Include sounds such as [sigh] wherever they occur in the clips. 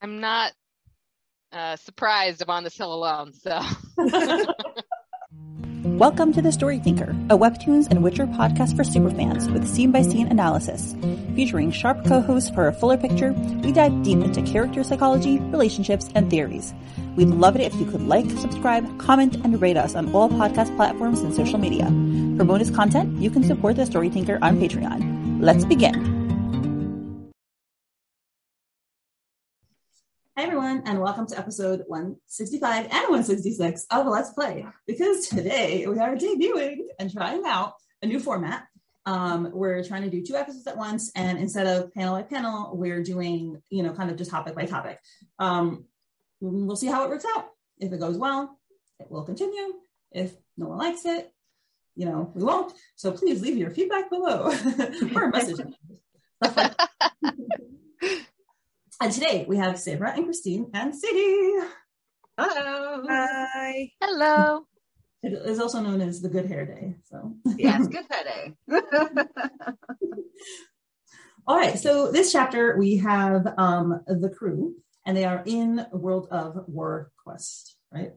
I'm not uh, surprised I'm on this hill alone. So. [laughs] Welcome to The StoryTinker, a Webtoons and Witcher podcast for superfans with scene by scene analysis. Featuring sharp co hosts for a fuller picture, we dive deep into character psychology, relationships, and theories. We'd love it if you could like, subscribe, comment, and rate us on all podcast platforms and social media. For bonus content, you can support The StoryTinker on Patreon. Let's begin. Hi everyone, and welcome to episode 165 and 166 of Let's Play. Because today we are debuting and trying out a new format. Um, we're trying to do two episodes at once, and instead of panel by panel, we're doing, you know, kind of just topic by topic. Um, we'll see how it works out. If it goes well, it will continue. If no one likes it, you know, we won't. So please leave your feedback below [laughs] or message. [laughs] And today we have Sabra and Krystine and Sadie. Hello. Hi. Hello. [laughs] It is also known as the Good Hair Day. So yes, [laughs] Good Hair Day. [laughs] All right. So this chapter we have um, the crew, and they are in World of War Quest, right?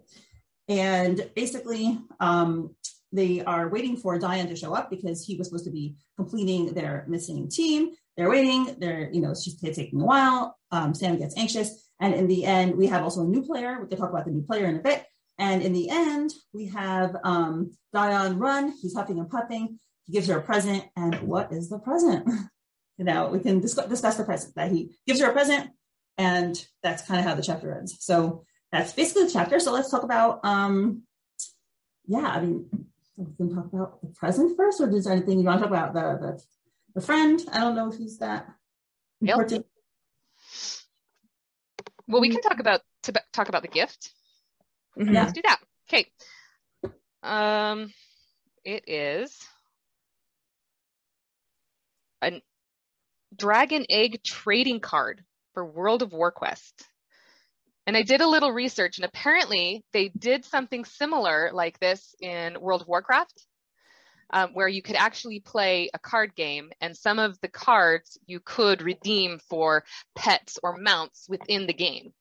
And basically, um, they are waiting for Dion to show up because he was supposed to be completing their missing team. They're waiting. They're, you know, it's just taking a while. Um, Sam gets anxious. And in the end, we have also a new player. We can talk about the new player in a bit. And in the end, we have um, Dion run. He's huffing and puffing. He gives her a present. And what is the present? [laughs] you know, we can discuss, discuss the present that he gives her a present. And that's kind of how the chapter ends. So that's basically the chapter. So let's talk about, um, yeah, I mean, we can talk about the present first, or is there anything you want to talk about? The, the, the friend? I don't know if he's that important. Well, we can talk about to talk about the gift. Mm-hmm. Let's do that. Okay. Um, it is a dragon egg trading card for World of Warquest. And I did a little research, and apparently they did something similar like this in World of Warcraft, um, where you could actually play a card game, and some of the cards you could redeem for pets or mounts within the game.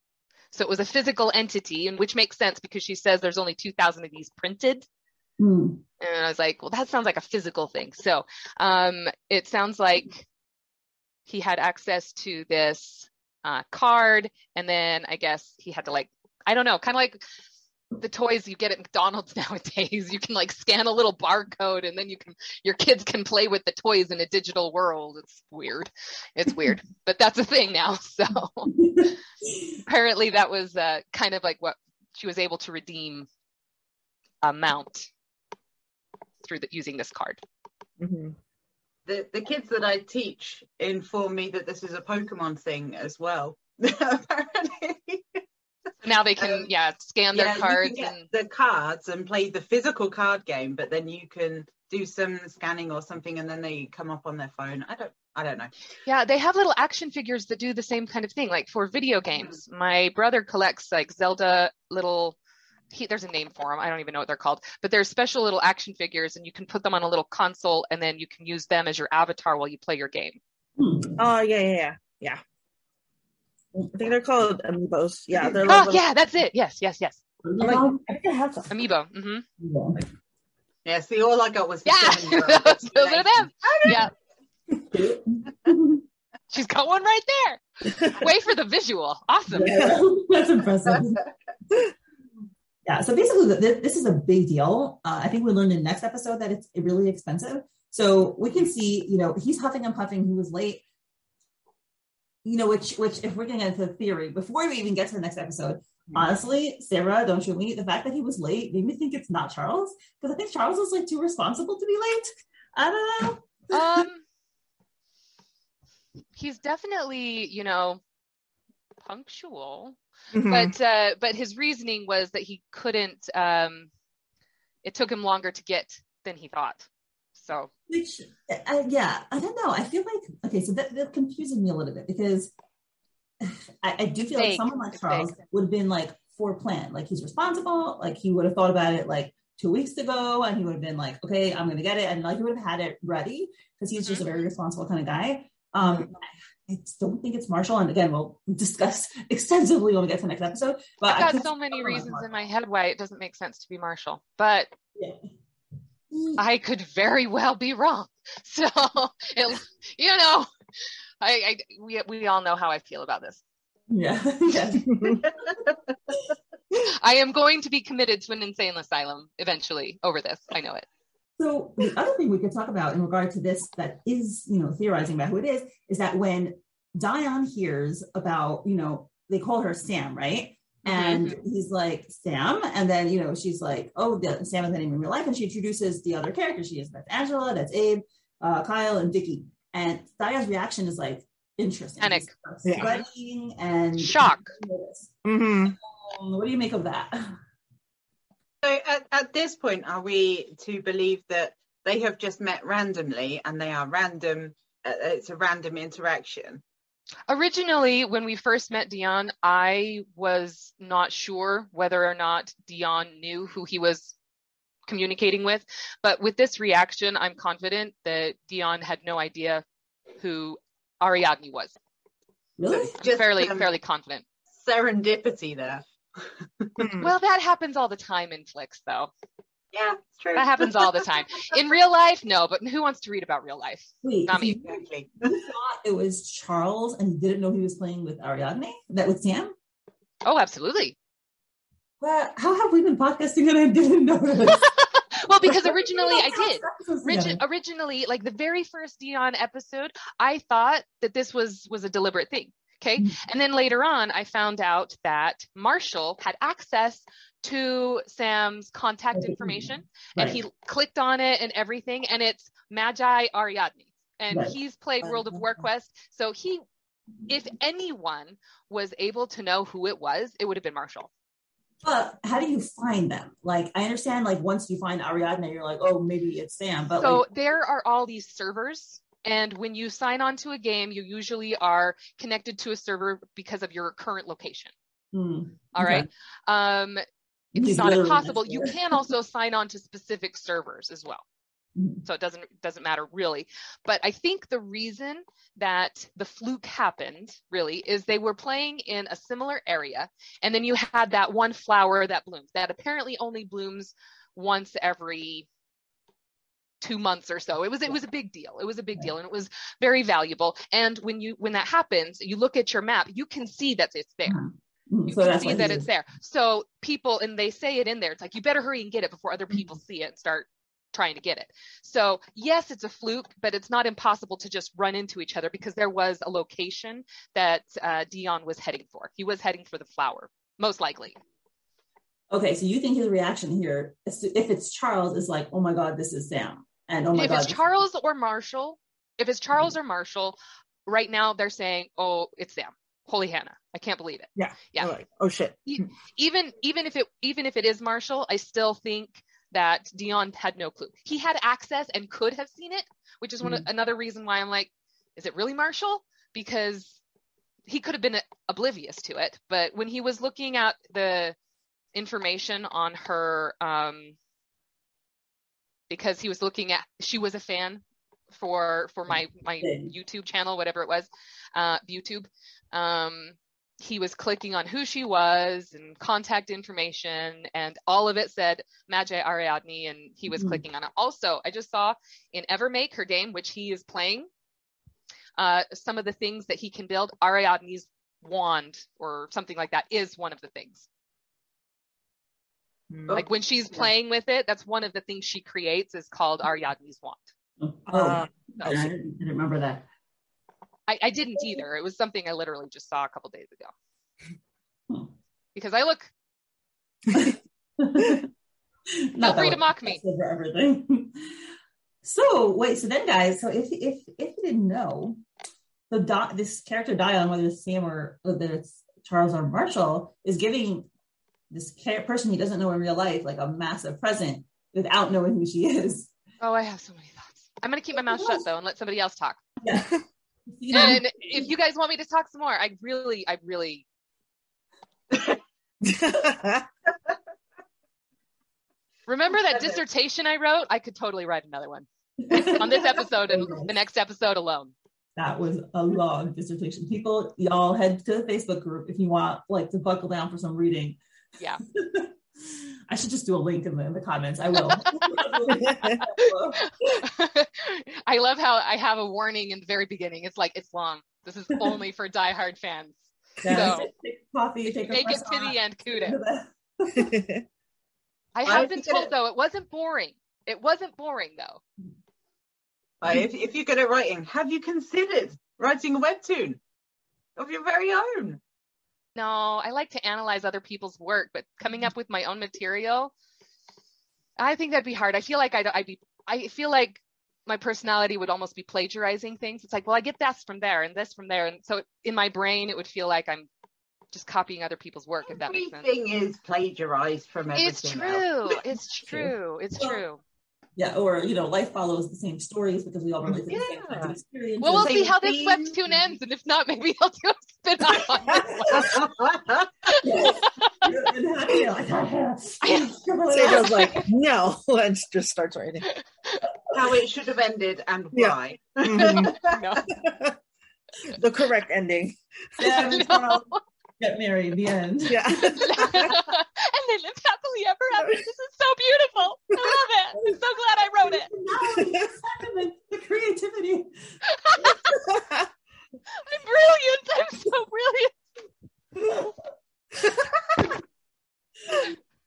So it was a physical entity, and which makes sense because she says there's only 2,000 of these printed. Mm. And I was like, well, that sounds like a physical thing. So um, it sounds like he had access to this uh, card, and then I guess he had to like, I don't know, kind of like the toys you get at McDonald's [laughs] nowadays. You can like scan a little barcode, and then you can your kids can play with the toys in a digital world. It's weird. It's weird, [laughs] but that's a thing now. So [laughs] apparently, that was uh, kind of like what she was able to redeem a mount through the, using this card. Mm-hmm the, the kids that I teach inform me that this is a Pokemon thing as well. Apparently. Now they can, um, yeah, scan their yeah, cards and the cards and play the physical card game, but then you can do some scanning or something, and then they come up on their phone. I don't, I don't know. Yeah, they have little action figures that do the same kind of thing, like for video games. My brother collects like Zelda little he, there's a name for them. I don't even know what they're called, but they're special little action figures, and you can put them on a little console, and then you can use them as your avatar while you play your game. Hmm. Oh yeah, yeah, yeah, yeah. I think they're called amiibos. Yeah, they're. Oh little... yeah, that's it. Yes, yes, yes. Like, I think I have some. Amiibo. Mm-hmm. Yeah. yeah. See, all I got was yeah. those, [laughs] those are them. Yeah. [laughs] She's got one right there. Wait for the visual. Awesome. Yeah, that's impressive yeah so basically this is a big deal uh, i think we learned in the next episode that it's really expensive so we can see you know he's huffing and puffing he was late you know which which if we're getting into theory before we even get to the next episode mm-hmm. honestly sabra don't you me the fact that he was late made me think it's not charles because i think charles was like too responsible to be late i don't know [laughs] um he's definitely you know punctual Mm-hmm. But uh, but his reasoning was that he couldn't. Um, it took him longer to get than he thought. So which uh, yeah, I don't know. I feel like okay, so that, that confuses me a little bit because [sighs] I, I do feel like someone like Charles would have been like foreplanned, like he's responsible, like he would have thought about it like two weeks ago, and he would have been like, okay, I'm gonna get it, and like he would have had it ready because he's just mm-hmm. a very responsible kind of guy. Um, I don't think it's Marshall. And again, we'll [laughs] discuss extensively when we get to the next episode. But I I've got so many reasons in my head why it doesn't make sense to be Marshall, but Yeah. Mm. I could very well be wrong. [laughs] So, it, you know, I, I we we all know how I feel about this. Yeah. [laughs] yeah. I am going to be committed to an insane asylum eventually over this. I know it. So the other thing we could talk about in regard to this that is, you know, theorizing about who it is, is that when Dion hears about, you know, they call her Sam, right? And he's like, Sam. And then, you know, she's like, oh, the, Sam is the name in real life. And she introduces the other characters. She is, that's Angela, that's Abe, uh, Kyle, and Vicky. And Dion's reaction is like, interesting. Panic. He's Yeah. and Shock. hmm Um, what do you make of that? So at, at this point, are we to believe that they have just met randomly and they are random? Uh, it's a random interaction. Originally, when we first met Dion, I was not sure whether or not Dion knew who he was communicating with. But with this reaction, I'm confident that Dion had no idea who Ariadne was. Really? It's just fairly, um, fairly confident. serendipity there. [laughs] Hmm. Well, that happens all the time in flicks, though. Yeah, it's true. That happens all the time. In real life, no, but who wants to read about real life? Wait, Not so me. you thought it was Charles and you didn't know he was playing with Ariadne? That with Sam? Oh, absolutely. Well, how have we been podcasting and I didn't know this? [laughs] Well, because originally I did. [laughs] Origi- originally, like the very first Dion episode, I thought that this was was a deliberate thing. Okay. Mhm. And then later on, I found out that Marshall had access to Sam's contact information and Right. he clicked on it and everything. And it's Magi Ariadne. And Right. he's played World of. Warquest. So he, if anyone was able to know who it was, it would have been Marshall. But how do you find them? Like, I understand, like, once you find Ariadne, you're like, oh, maybe it's Sam. But, so like, there are all these servers and when you sign on to a game you usually are connected to a server because of your current location. All Okay. right um it's not impossible. you can also sign on to specific servers as well. Mhm. so it doesn't doesn't matter really. But i think the reason that the fluke happened really is they were playing in a similar area and then you had that one flower that blooms. That apparently only blooms once every two months or so it was it was a big deal it was a big deal and it was very valuable and when you when that happens you look at your map you can see that it's there Mhm. you So can see that it's there. So people, and they say it in there, it's like, you better hurry and get it before other Mm-hmm. people see it and start trying to get it. So yes, it's a fluke, but it's not impossible to just run into each other because there was a location that uh, Dion was heading for. He was heading for the flower, most likely. Okay, so you think his reaction here, if it's Charles, is like, oh my God, this is Sam. And oh my if God. it's Charles or Marshall, if it's Charles Mm-hmm. or Marshall, right now they're saying, oh, it's Sam. Holy Hannah. I can't believe it. Yeah. Yeah. Like, oh shit. even even if it even if it is Marshall, I still think that Dion had no clue. He had access and could have seen it, which is one of, another reason why I'm like, is it really Marshall? Because he could have been oblivious to it, but when he was looking at the information on her, um, because he was looking at, she was a fan for for my my YouTube channel, whatever it was, uh, YouTube. Um, he was clicking on who she was and contact information, and all of it said Magi Ariadne, and he was Mhm. clicking on it. Also, I just saw in Evermake, her game, which he is playing, uh, some of the things that he can build. Ariadne's wand or something like that is one of the things. Mm. Like when she's Yeah. playing with it, that's one of the things she creates is called Ariadne's wand. Oh, Uh, I didn't, I didn't remember that. I, I didn't either. It was something I literally just saw a couple days ago because I look. [laughs] Not Feel free to mock me. That's over everything. [laughs] so wait, so then guys, so if if if you didn't know, the Di- this character Dion, whether it's Sam or whether it's Charles or Marshall, is giving this person he doesn't know in real life like a massive present without knowing who she is. Oh, I have so many thoughts. I'm gonna keep my mouth shut though and let somebody else talk. Yeah. [laughs] You know, And if you guys want me to talk some more, I really, I really, remember that dissertation I wrote. I could totally write another one on this episode and the next episode alone. That was a long dissertation. People, y'all head to the Facebook group if you want like to buckle down for some reading. Yeah. [laughs] I should just do a link in the, in the comments. I will. [laughs] [laughs] I love how I have a warning in the very beginning. It's like it's long. This is only for diehard fans. Yeah, So- take coffee, take a Make it to croissant. the end, kudos. I have if been told it- though it wasn't boring. It wasn't boring though. If, if you're good at writing, have you considered writing a webtoon of your very own? No, I like to analyze other people's work, but coming up mm-hmm. with my own material, I think that'd be hard. I feel like I'd, I'd be, I feel like my personality would almost be plagiarizing things. It's like, well, I get this from there and this from there. And so in my brain, it would feel like I'm just copying other people's work, if that makes sense. Everything is plagiarized from everything It's else. true. It's [laughs] True. true. It's Well, true. Yeah, or you know, life follows the same stories because we all relate to the same kinds of Yeah. experiences. Well, we'll see how this theme. webtoon ends. And if not, maybe [laughs] I'll do a spin off on this [laughs] one. Yes. Like, "Ah, [laughs] like, no, and just starts writing. how it should have ended and Yeah. why. Mhm. No. the correct ending. yeah, and it's all get married. The end. [laughs] Yeah. [laughs] and they lived happily ever after. This is so beautiful. I love it. I'm so glad I wrote it. [laughs] Now the creativity. I'm brilliant. I'm so brilliant.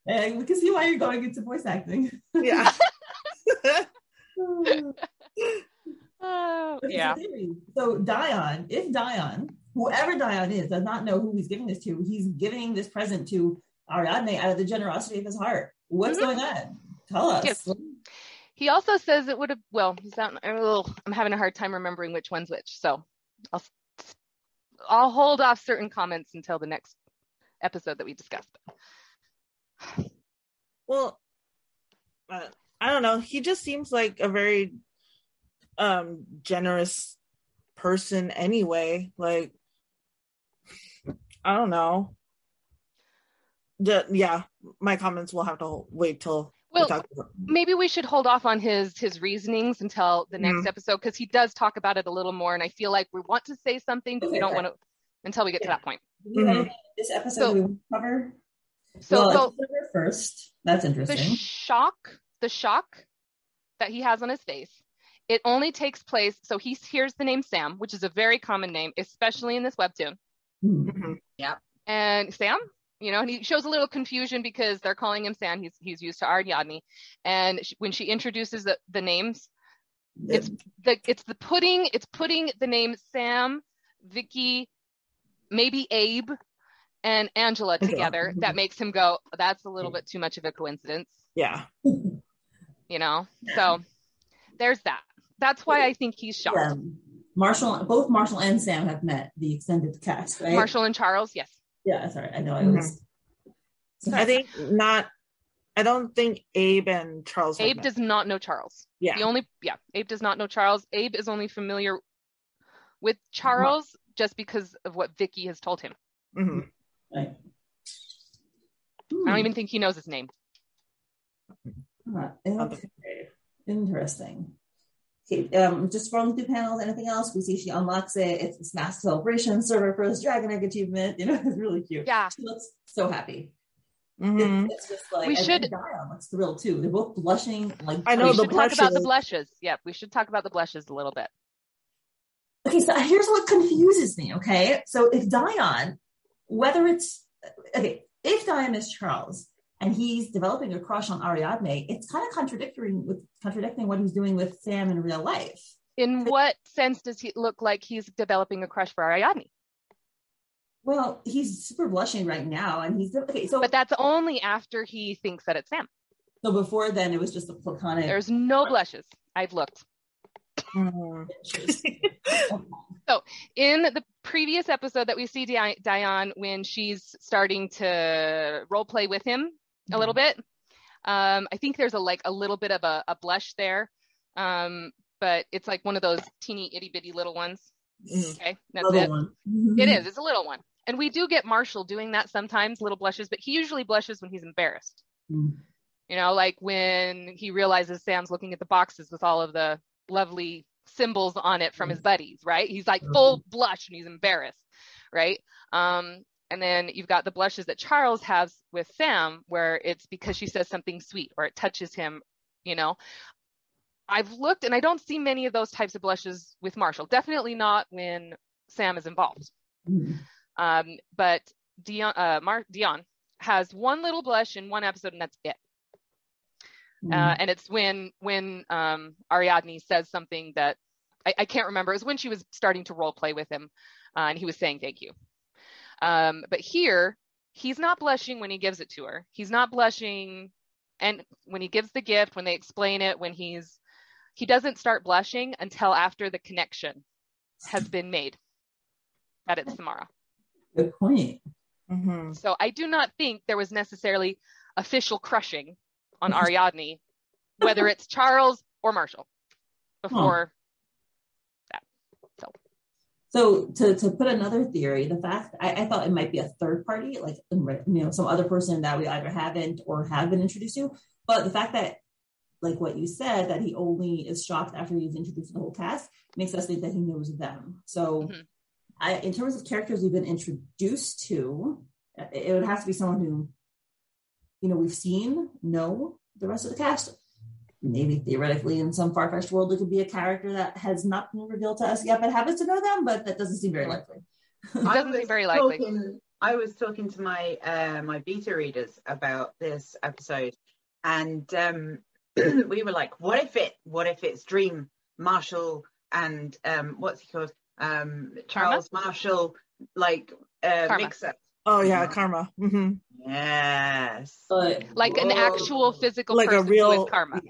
And we can see why you're going into voice acting. yeah. Oh, yeah. So, so Dion, if Dion, whoever Dion is, does not know who he's giving this to, he's giving this present to Ariadne out of the generosity of his heart. What's Mhm. going on? Tell us. Yes. He also says it would have. Well, he's not. I'm having a hard time remembering which one's which. So I'll I'll hold off certain comments until the next episode that we discuss. Well, uh, I don't know. He just seems like a very um generous person anyway. Like I don't know. The, yeah, my comments will have to wait till Well, talk maybe we should hold off on his his reasonings until the next Mhm. episode because he does talk about it a little more, and I feel like we want to say something, but we don't right. want to until we get to that point. Do you have Mhm. this episode So- we cover? So, well, so first. That's interesting. the interesting. shock, the shock that he has on his face, it only takes place. So he hears the name Sam, which is a very common name, especially in this webtoon. Hmm. Mhm. And Sam, you know, and he shows a little confusion because they're calling him Sam. He's he's used to Ariadne, and sh- when she introduces the, the names, It's the it's the putting it's putting the name Sam, Vicky, maybe Abe, and Angela Angela. together that makes him go. That's a little bit too much of a coincidence, Yeah. you know. So there's that. That's why I think he's shocked. Yeah. Marshall, both Marshall and Sam have met the extended cast, right? Marshall and Charles, yes. Yeah, sorry, I know I Mm-hmm. was. I think not I don't think Abe and Charles Abe does not know Charles. Yeah. The only yeah, Abe does not know Charles. Abe is only familiar with Charles just because of what Vicky has told him. Mhm. Right. I Hmm. don't even think he knows his name. Huh, Okay. Interesting. Okay, um, just scrolling through panels, anything else? We see she unlocks it. It's this mass celebration, server first dragon egg achievement. You know, [laughs] it's really cute. Yeah. She looks so happy. Mhm. It's, it's just like We should- Dion looks thrilled too. They're both blushing like I know we the should talk about the blushes. blushes. Yep, we should talk about the blushes a little bit. Okay, so here's what confuses me. Okay, so if Dion, whether it's okay, if Dion is Charles and he's developing a crush on Ariadne, it's kind of contradicting with contradicting what he's doing with Sam in real life. In what sense does he look like he's developing a crush for Ariadne? Well, he's super blushing right now, and he's okay. So, But that's only after he thinks that it's Sam. so before then, it was just a platonic. There's no blushes. I've looked. [laughs] Mhm. In the previous episode that we see Di- Dion when she's starting to role play with him a little bit, um, I think there's a like a little bit of a, a blush there, um, but it's like one of those teeny itty bitty little ones. Mhm. Okay, that's Little it. one. It is. It's a little one. And we do get Marshall doing that sometimes, little blushes, but he usually blushes when he's embarrassed. Mhm. You know, like when he realizes Sam's looking at the boxes with all of the lovely symbols on it from his buddies, right? He's like full blush and he's embarrassed, right? Um, and then you've got the blushes that Charles has with Sam, where it's because she says something sweet or it touches him, you know. I've looked and I don't see many of those types of blushes with Marshall. Definitely not when Sam is involved. Mhm. Um, but Dion, uh, Mar- Dion has one little blush in one episode, and that's it. Uh, and it's when when um, Ariadne says something that I, I can't remember. It was when she was starting to role play with him, uh, and he was saying thank you. Um, but here, he's not blushing when he gives it to her. He's not blushing, and when he gives the gift, when they explain it, when he's he doesn't start blushing until after the connection has been made that it's Samara. Good point. hmm So I do not think there was necessarily official crushing on [laughs] Ariadne, whether it's Charles or Marshall before So to, to put another theory, the fact I, I thought it might be a third party, like you know, some other person that we either haven't or have been introduced to. But the fact that, like what you said, that he only is shocked after he's introduced to the whole cast makes us think that he knows them. So, Mhm. I, in terms of characters we've been introduced to, it it would have to be someone who, you know, we've seen, know the rest of the cast. Maybe theoretically, in some far fetched world, it could be a character that has not been revealed to us yet, but happens to know them. But that doesn't seem very likely. it doesn't seem very likely. Talking, I was talking to my uh, my beta readers about this episode, and um, [clears throat] we were like, "What if it? What if it's Dream Marshall and um, what's he called? Um, Charles Marshall, like uh, Karma. mix up." Oh yeah, Yeah. karma. hmm Yes, But like an actual physical Like a person who real is karma.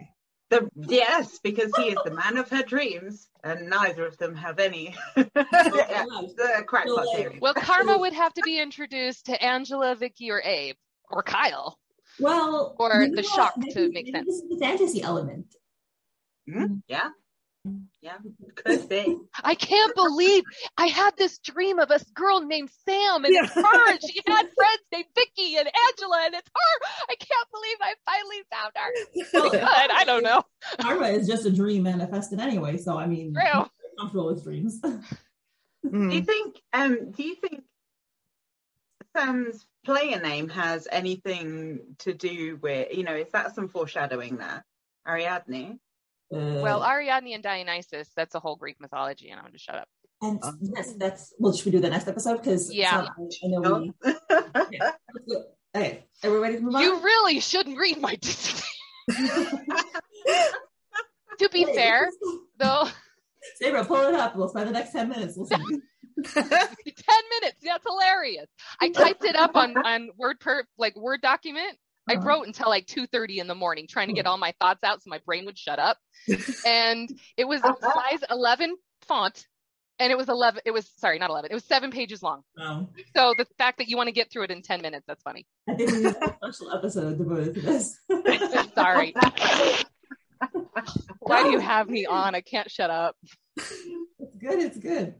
The yes, because he is the man of her dreams, and neither of them have any. [laughs] yeah, the crackpot theory. Well, karma would have to be introduced to Angela, Vicky, or Abe or Kyle. well, Or you know the shock Maybe- to make maybe sense. This is the fantasy element. Hmm? Yeah, yeah, could be. [laughs] I can't believe I had this dream of a girl named Sam, and it's her. And she had friends named Vicky and Angela, and it's her. I can't believe I finally found her. [laughs] Well, good. I don't know. Karma is just a dream manifested anyway. So I mean, True. I'm very comfortable with dreams. [laughs] Mhm. Do you think? Um, do you think Sam's player name has anything to do with? You know, is that some foreshadowing there? Ariadne. Uh, Well, Ariadne and Dionysus, that's a whole Greek mythology, and I'm going to shut up. and Um, yes, that's. Well, should we do the next episode? Because Yeah. I know No? we. Okay, [laughs] okay, are we ready to move on? You really shouldn't read my [laughs] To be Wait, fair, though, Sabra, pull it up. We'll spend the next ten minutes listening. [laughs] 10 minutes. That's hilarious. I typed it up on, on Word per like Word document. I Uh-huh. wrote until like 2:30 in the morning trying to get all my thoughts out so my brain would shut up. [laughs] and it was size 11 font and it was 11 it was sorry, not 11. It was 7 pages long. Um, So the fact that you want to get through it in 10 minutes, that's funny. I think we need a special episode devoted to this. [laughs] sorry. [laughs] Why do you have me on? I can't shut up. it's good. It's good.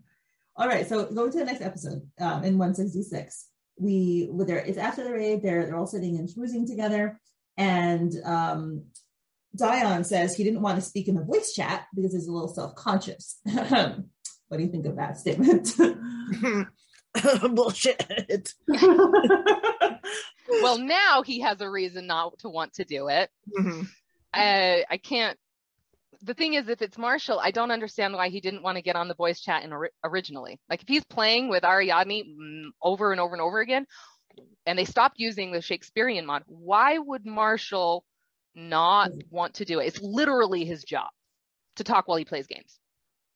All right. So go to the next episode um, in 166. We with their it's after the raid. They're they're all sitting and schmoozing together, and um, Dion says he didn't want to speak in the voice chat because he's a little self conscious. [laughs] what do you think of that statement? [laughs] Bullshit. Well, now he has a reason not to want to do it. Mhm. I I can't. The thing is, if it's Marshall, I don't understand why he didn't want to get on the voice chat in ori- originally. Like if he's playing with Ariadne mm, over and over and over again, and they stopped using the Shakespearean mod, why would Marshall not want to do it? It's literally his job to talk while he plays games.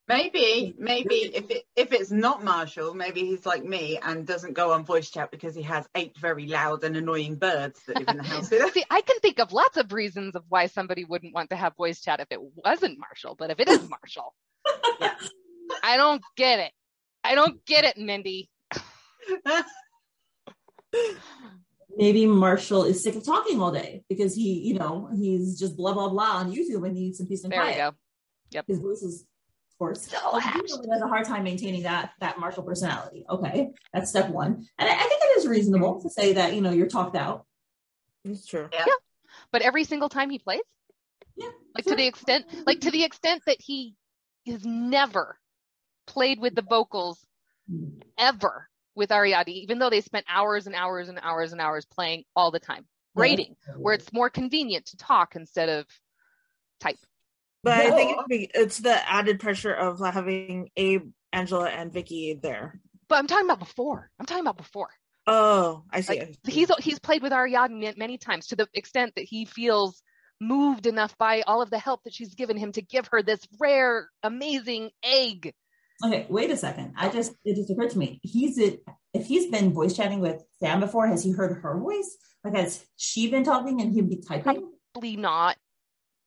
Maybe, maybe if it if it's not Marshall, maybe he's like me and doesn't go on voice chat because he has eight very loud and annoying birds that live in the [laughs] house. See, I can think of lots of reasons of why somebody wouldn't want to have voice chat if it wasn't Marshall, but if it is Marshall, Yeah. I don't get it. I don't get it, Mindy. [laughs] Maybe Marshall is sick of talking all day because he, you know, he's just blah blah blah on YouTube and needs some peace and There we quiet. go. His voice is hoarse. So Like, he hatched. really has a hard time maintaining that that Marshall personality. Okay, that's step one, and I, I think it is reasonable to say that you know you're talked out. It's true. Yeah. But every single time he plays, Yeah, like to the extent, like to the extent that he has never played with the vocals Hmm. ever with Ariadne, even though they spent hours and hours and hours and hours playing all the time, raiding, where it's more convenient to talk instead of type. But I think No. it's, be- it's the added pressure of having Abe, Angela, and Vicky there. But I'm talking about before. I'm talking about before. Oh, I see. Like he's he's played with Ariadne many times to the extent that he feels moved enough by all of the help that she's given him to give her this rare, amazing egg. Okay, wait a second. I just it just occurred to me. He's it if he's been voice chatting with Sam before, has he heard her voice? Like has she been talking and he'd be typing? Probably not.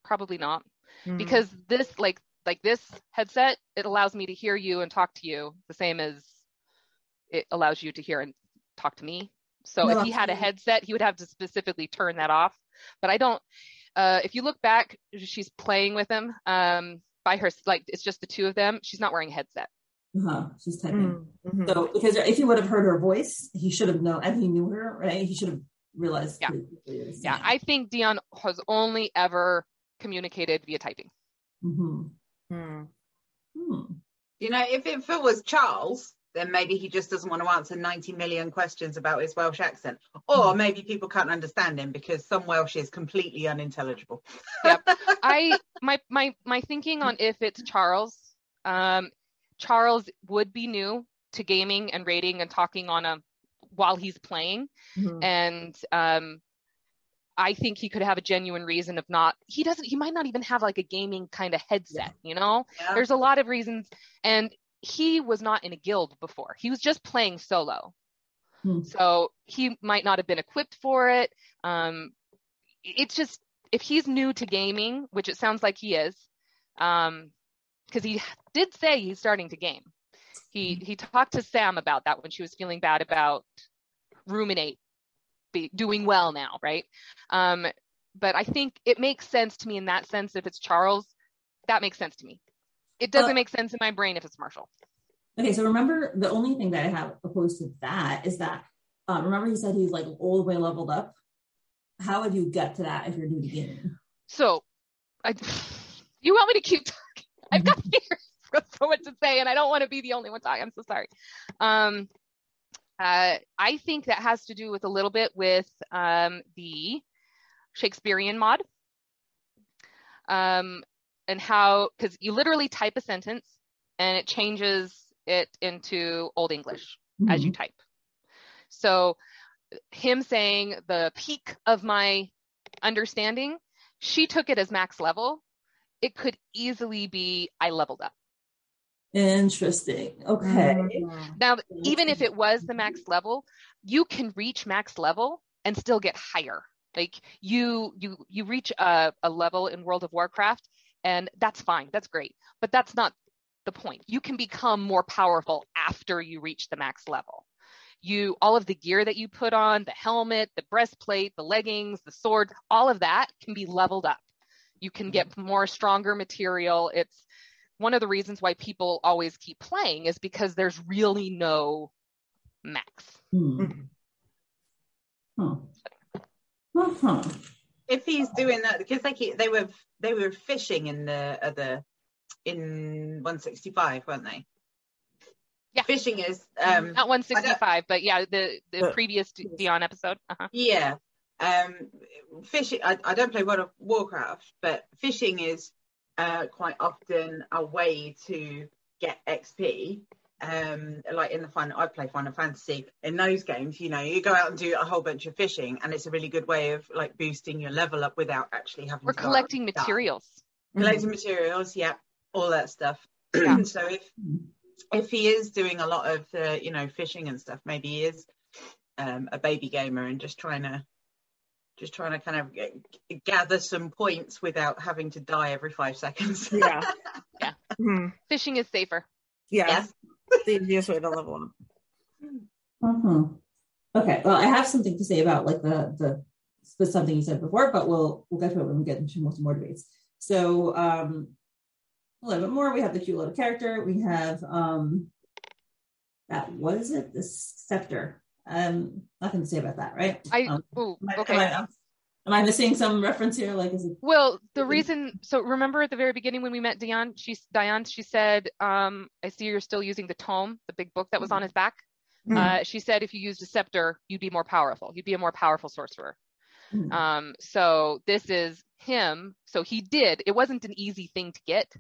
Probably not. Mhm. because this like like this headset it allows me to hear you and talk to you the same as it allows you to hear and talk to me so No, if he had a headset he would have to specifically turn that off but i don't uh if you look back she's playing with him um by her like it's just the two of them she's not wearing a headset Uh-huh, she's typing. Mhm. Mhm. So because if he would have heard her voice, he should have known and he knew her, right? He should have realized Yeah. who it yeah i think dion has only ever communicated via typing Mhm. Mhm. Hmm. You know, if if it was Charles, then maybe he just doesn't want to answer 90 million questions about his Welsh accent. Or maybe people can't understand him because some Welsh is completely unintelligible. [laughs] I my my my thinking on if it's Charles, um, Charles would be new to gaming and raiding and talking on a while he's playing, Mhm. and um, I think he could have a genuine reason of not. He doesn't. He might not even have like a gaming kind of headset. You know, Yeah. there's a lot of reasons, and he was not in a guild before. He was just playing solo. Hmm. So he might not have been equipped for it. Um, it's just if he's new to gaming, which it sounds like he is, um, because he did say he's starting to game. He he talked to Sam about that when she was feeling bad about ruminate be doing well now, right? Um, but I think it makes sense to me in that sense. If it's Charles, that makes sense to me. It doesn't Uh, make sense in my brain if it's Marshall. Okay, so remember the only thing that I have opposed to that is that uh, remember he said he's like all the way leveled up. How would you get to that if you're new to gaming? So, I, [laughs] you want me to keep talking? I've got fears, [laughs] so much to say, and I don't want to be the only one talking. I'm so sorry. Um, uh, I think that has to do with a little bit with um, the Shakespearean mod, um, and how because you literally type a sentence and it changes it into Old English as you type. So him saying the peak of my understanding, she took it as max level. It could easily be I leveled up. Interesting. Okay. Mhm. Now, even if it was the max level, you can reach max level and still get higher. Like you you you reach a, a level in World of Warcraft and that's fine. That's great. But that's not the point. You can become more powerful after you reach the max level. You all of the gear that you put on, the helmet, the breastplate, the leggings, the sword, all of that can be leveled up. You can get more stronger material. It's one of the reasons why people always keep playing is because there's really no max. Hmm. Huh. Uh-huh. if he's doing that because they keep, they were they were fishing in the other in 165 weren't they Yeah. fishing is um Not 165, but yeah, the the Yeah. previous Dion episode. Uh-huh. yeah um fishing I, I don't play world of warcraft but fishing is uh quite often a way to get xp um like in the fun i play final fantasy in those games you know you go out and do a whole bunch of fishing and it's a really good way of like boosting your level up without actually having We're to go out collecting materials. collecting materials yeah all that stuff [clears throat] Yeah. so if if he is doing a lot of uh, you know fishing and stuff maybe he is um, a baby gamer and just trying to just trying to kind of g- gather some points without having to die every five seconds Yeah. [laughs] Yeah. Mhm. Fishing is safer. Yeah. yes The easiest way to level up. Uh-huh. Okay. Well, I have something to say about like the the but something you said before, but we'll we'll get to it when we get into most more debates. So um a little bit more. We have the cute little character. We have um that what is it? The scepter. Um nothing to say about that, right? I um, am I- okay. am I- Am I missing some reference here? Like, is it? Well, the reason, so remember at the very beginning when we met Dion, she, Diane, she said, um, I see you're still using the tome, the big book that was on his back. Mhm. Uh, she said if you used a scepter, you'd be more powerful. You'd be a more powerful sorcerer. Mhm. Um, so this is him. So he did. It wasn't an easy thing to get.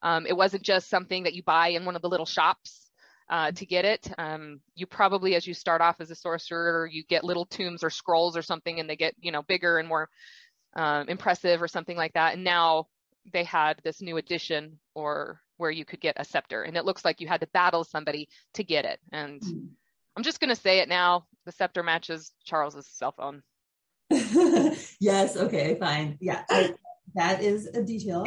Um, it wasn't just something that you buy in one of the little shops uh, to get it. Um, you probably, as you start off as a sorcerer, you get little tombs or scrolls or something, and they get you know bigger and more um, impressive or something like that. And now they had this new addition or where you could get a scepter, and it looks like you had to battle somebody to get it. And Mhm. I'm just gonna say it now: the scepter matches Charles's cell phone. [laughs] yes. Okay. Fine. Yeah. That is a detail.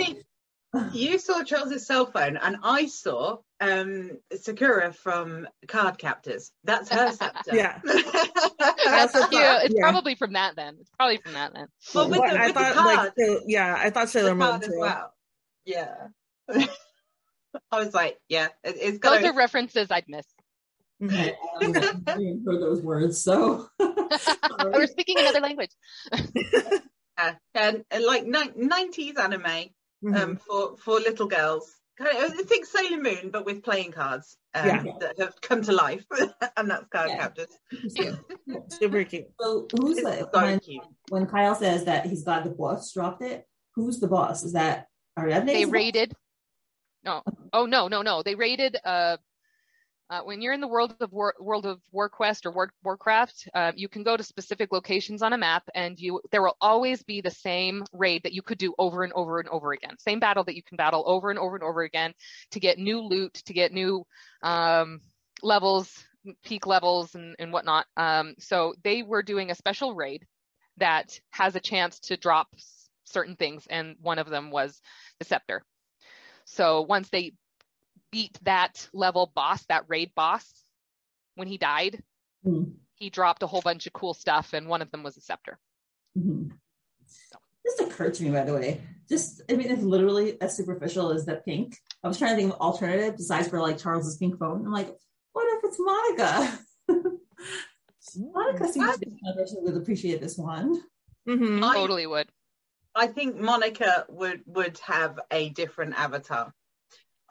You saw Charles's cell phone, and I saw um, Sakura from Card Captors. That's her [laughs] scepter. Yeah. [laughs] That's cute. thought- It's yeah. probably from that then. It's probably from that then. Well, with What, the, I with the thought card, like Sail- yeah, I thought Sailor the Moon card as too. well. Yeah. [laughs] I was like, yeah, it, it's got Those are references I'd miss. I, I haven't heard those words. So. We're speaking another language. uh, and, and like ni- 90s anime Mhm. um, for for little girls. Kind of, I think Sailor Moon, but with playing cards um, Yeah. that have come to life, [laughs] and that's card Yeah. captors. [laughs] Super cute. So who's It's the when, cute. when Kyle says that he's glad the boss dropped it? Who's the boss? Is that Ariadne? They raided. No. Oh no, no, no. They raided. Uh, uh, when you're in the world of War, World of Warquest or War, Warcraft, uh, you can go to specific locations on a map, and you there will always be the same raid that you could do over and over and over again. Same battle that you can battle over and over and over again to get new loot, to get new um, levels, peak levels, and, and whatnot. Um, so they were doing a special raid that has a chance to drop certain things, and one of them was the scepter. So once they beat that level boss, that raid boss, when he died, Mhm. he dropped a whole bunch of cool stuff, and one of them was a scepter. Mhm. This occurred to me, by the way. Just, I mean, it's literally as superficial as the pink. I was trying to think of alternative besides for like Charles's pink phone. I'm like, what if it's Monica? [laughs] Monica seems to be the person who would appreciate this wand. Mhm. I- Totally would. I think Monica would would have a different avatar.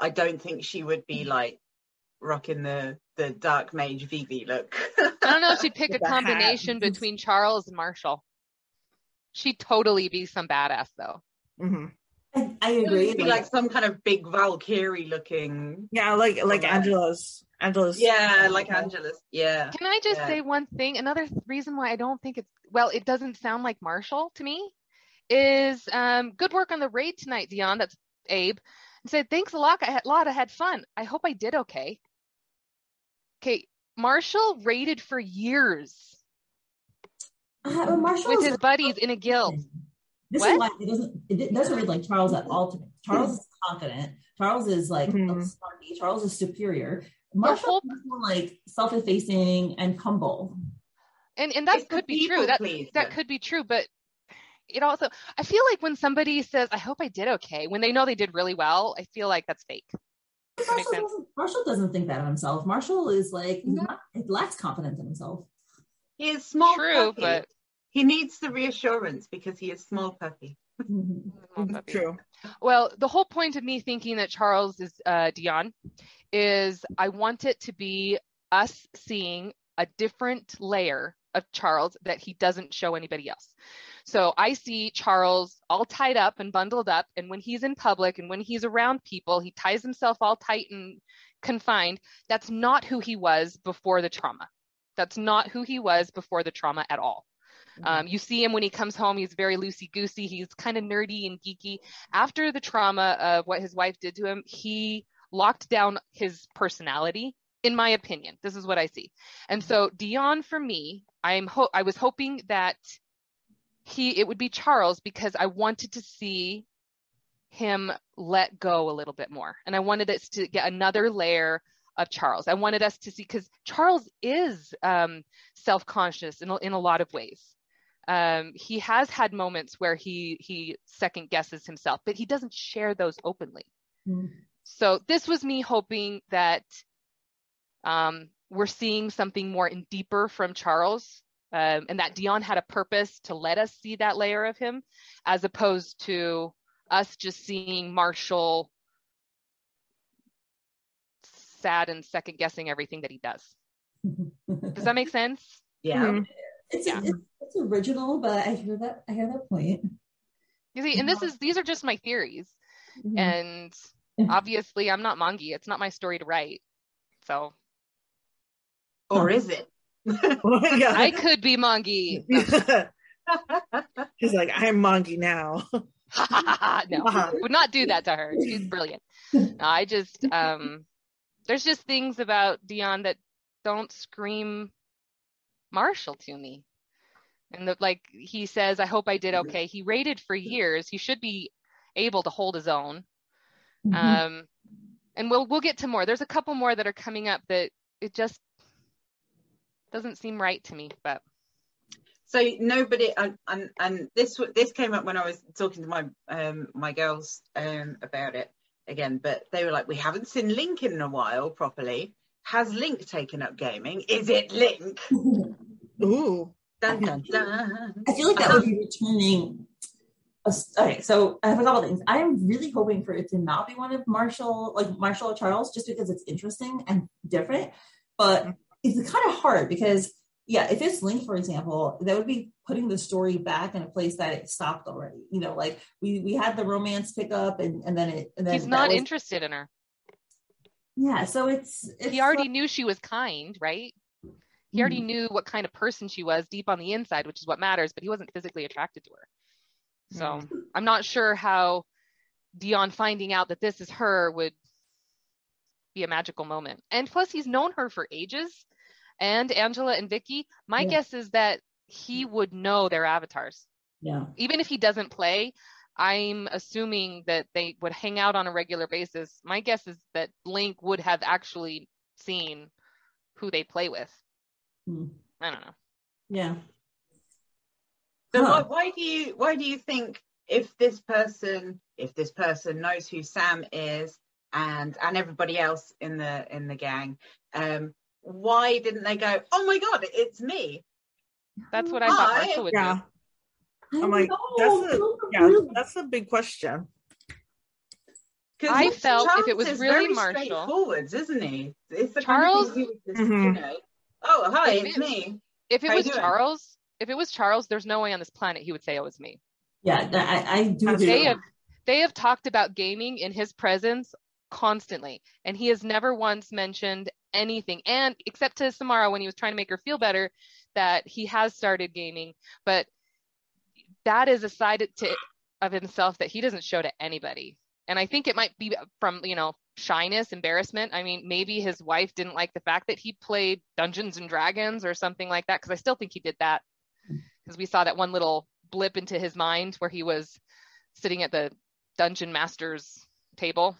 I don't think she would be like rocking the the dark mage Vivi look. I don't know if she'd [laughs] pick a With the hat. combination between Charles and Marshall. She'd totally be some badass though. Mhm. I, I It agree. would be like some kind of big Valkyrie looking. Yeah, like like Yeah. Angela's Angela's. Yeah, like Angela's. Yeah. Can I just Yeah. say one thing? Another th- reason why I don't think it's well, it doesn't sound like Marshall to me is um, good work on the raid tonight, Dion. That's Abe. And said, thanks a lot. I had, a lot. I had fun. I hope I did okay. Okay, Marshall raided for years uh, Marshall with his buddies in a guild. This What? is why it doesn't it doesn't read like Charles at all to me. Charles is confident. Charles is like Mhm. smarty. Charles is superior. Marshall whole- is more like self-effacing and humble. And and that could be true. That that could be true, but it also I feel like when somebody says, I hope I did okay, when they know they did really well, I feel like that's fake. Marshall doesn't, Marshall doesn't think that of himself. Marshall is like he's No. not, he lacks confidence in himself. He is small True, puppy. but he needs the reassurance because he is small puppy. True. Well, the whole point of me thinking that Charles is uh, Dion is I want it to be us seeing a different layer of Charles that he doesn't show anybody else. So I see Charles all tied up and bundled up, and when he's in public and when he's around people, he ties himself all tight and confined. That's not who he was before the trauma. That's not who he was before the trauma at all. Um, you see him when he comes home, he's very loosey goosey. He's kind of nerdy and geeky. After the trauma of what his wife did to him, he locked down his personality, in my opinion. This is what I see. And so Dion, for me, I'm ho- I was hoping that he it would be Charles because I wanted to see him let go a little bit more. And I wanted us to get another layer of Charles. I wanted us to see because Charles is um, self-conscious in, a- in a lot of ways. Um, he has had moments where he he second guesses himself, but he doesn't share those openly. Mhm. So this was me hoping that um, we're seeing something more and deeper from Charles um, and that Dion had a purpose to let us see that layer of him, as opposed to us just seeing Marshall sad and second guessing everything that he does. Does that make sense? [laughs] Yeah. Mhm. It's, Yeah. it's it's original, but I hear that I hear that point. You see, and this is these are just my theories, Mhm. and [laughs] obviously I'm not Mongie. It's not my story to write. So Or is it? [laughs] yeah. I could be Mongie. [laughs] He's like, I'm Mongie now. [laughs] no, Uh-huh. would not do that to her. She's brilliant. No, I just um there's just things about Dion that don't scream Marshall to me. And the, like he says, I hope I did okay. He raided for years. He should be able to hold his own. Mhm. Um and we'll we'll get to more. There's a couple more that are coming up that it just doesn't seem right to me, but So nobody, and, and and this this came up when I was talking to my um my girls um about it again, but they were like, we haven't seen Link in a while properly. Has Link taken up gaming? Is it Link? [laughs] Ooh. Dun dun [laughs] dun. I feel like that would be returning. Okay, so I have a couple things. I'm really hoping for it to not be one of Marshall, like Marshall Charles, just because it's interesting and different. But it's kind of hard because, yeah, if it's Link, for example, that would be putting the story back in a place that it stopped already. You know, like we we had the romance pick up, and and then it and then he's not was- interested in her. Yeah, so it's, it's he already knew she was kind, right? He already mm-hmm. knew what kind of person she was deep on the inside, which is what matters, but he wasn't physically attracted to her. So I'm not sure how Dion finding out that this is her would be a magical moment. And plus, he's known her for ages, and Angela and Vicky. My Yeah. guess is that he would know their avatars. yeah. Even if he doesn't play, I'm assuming that they would hang out on a regular basis. My guess is that Link would have actually seen who they play with. Hmm. I don't know. Yeah. So why, why do you why do you think if this person if this person knows who Sam is and and everybody else in the in the gang, um, why didn't they go? Oh my god, it's me! That's what I thought Hi. Marshall would Yeah. do. I I'm like, know, that's a those are yeah, that's a big question. 'Cause I Charles felt if it was really Marshall- straightforward, isn't he? It's the Charles- kind of thing he would just, Mhm. you know. Oh hi, If it's it- me. If it How was? Charles, if it was Charles, there's no way on this planet he would say it was me. Yeah, I, I do They agree. Have they have talked about gaming in his presence constantly, and he has never once mentioned anything. And except to Samara when he was trying to make her feel better, that he has started gaming, but that is a side to of himself that he doesn't show to anybody. And I think it might be from you know shyness, embarrassment. I mean, maybe his wife didn't like the fact that he played Dungeons and Dragons or something like that. Because I still think he did that because we saw that one little blip into his mind where he was sitting at the dungeon master's table.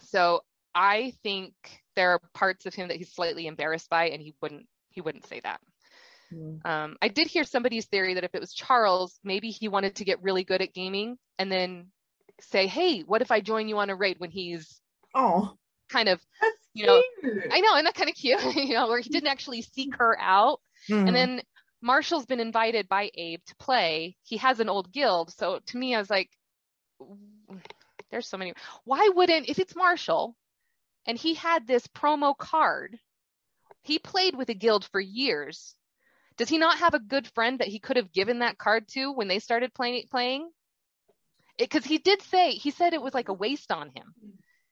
So I think there are parts of him that he's slightly embarrassed by, and he wouldn't he wouldn't say that. Mm. Um, I did hear somebody's theory that if it was Charles, maybe he wanted to get really good at gaming and then say, "Hey, what if I join you on a raid?" When he's Oh, kind of, That's You know, cute. I know, and that kind of cute, [laughs] you know, where he didn't actually seek her out. Mhm. And then Marshall's been invited by Abe to play. He has an old guild. So to me, I was like, there's so many. Why wouldn't, if it's Marshall and he had this promo card, he played with a guild for years. Does he not have a good friend that he could have given that card to when they started play, playing? Because he did say, he said it was like a waste on him.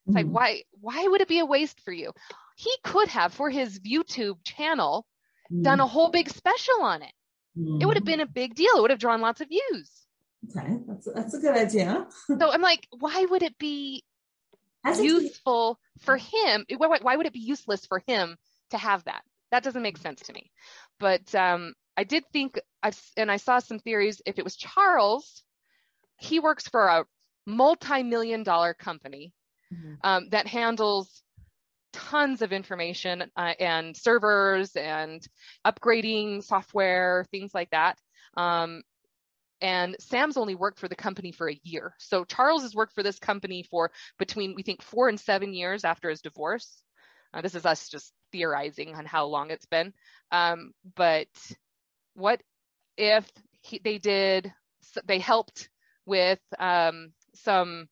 It's like, Mhm. why, why would it be a waste for you? He could have, for his YouTube channel, done a whole big special on it. It would have been a big deal. It would have drawn lots of views. okay. That's that's a good idea. So I'm like, why would it be Useful for him? Why, why- why would it be useless for him to have that? That doesn't make sense to me. But um, I did think, I've, and I saw some theories. If it was Charles, he works for a multi-million dollar company Mhm. um, that handles tons of information uh, and servers and upgrading software, things like that. Um, and Sam's only worked for the company for a year. So Charles has worked for this company for between, we think, four and seven years after his divorce. Uh, this is us just theorizing on how long it's been. Um, but what if he, they did they helped with um, some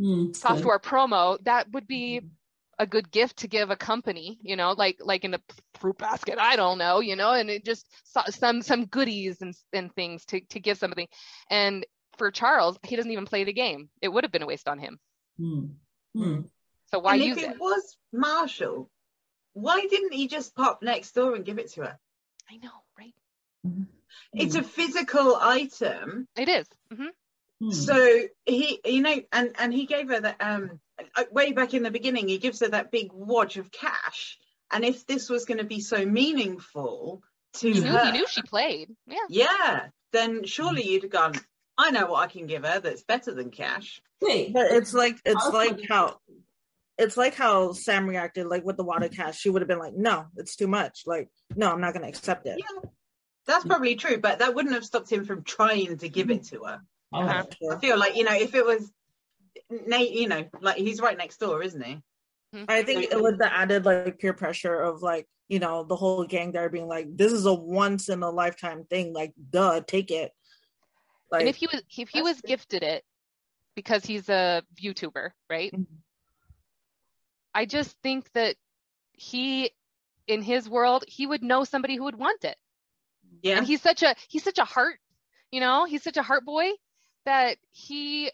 Mm, so- software promo that would be a good gift to give a company you know like like in a fruit basket i don't know you know and it just some some goodies and, and things to, to give somebody. And for charles he doesn't even play the game. It would have been a waste on him. Mm, mm. so why and use if it it? was Marshall, why didn't he just pop next door and give it to her? i know right? It's a physical item. it is. Hmm. Mm. So he, you know, and and he gave her that um way back in the beginning. He gives her that big wad of cash. And if this was going to be so meaningful to he knew her, he knew she played yeah yeah, then surely you'd have gone. I know what I can give her that's better than cash. Wait, But it's like it's Also- like how it's like how Sam reacted, like with the water cash. She would have been like, "No, it's too much. Like, no, I'm not going to accept it." Yeah, that's probably true, but that wouldn't have stopped him from trying to give it to her. Oh, Uh-huh. I feel like you know if it was Nate, you know, like he's right next door, isn't he? I think it was the added like peer pressure of like you know the whole gang there being like, "This is a once in a lifetime thing. Like, duh, take it." Like, and if he was if he was gifted it because he's a YouTuber, right? Mhm. I just think that he in his world, he would know somebody who would want it. Yeah. And he's such a he's such a heart, you know, he's such a heart boy that he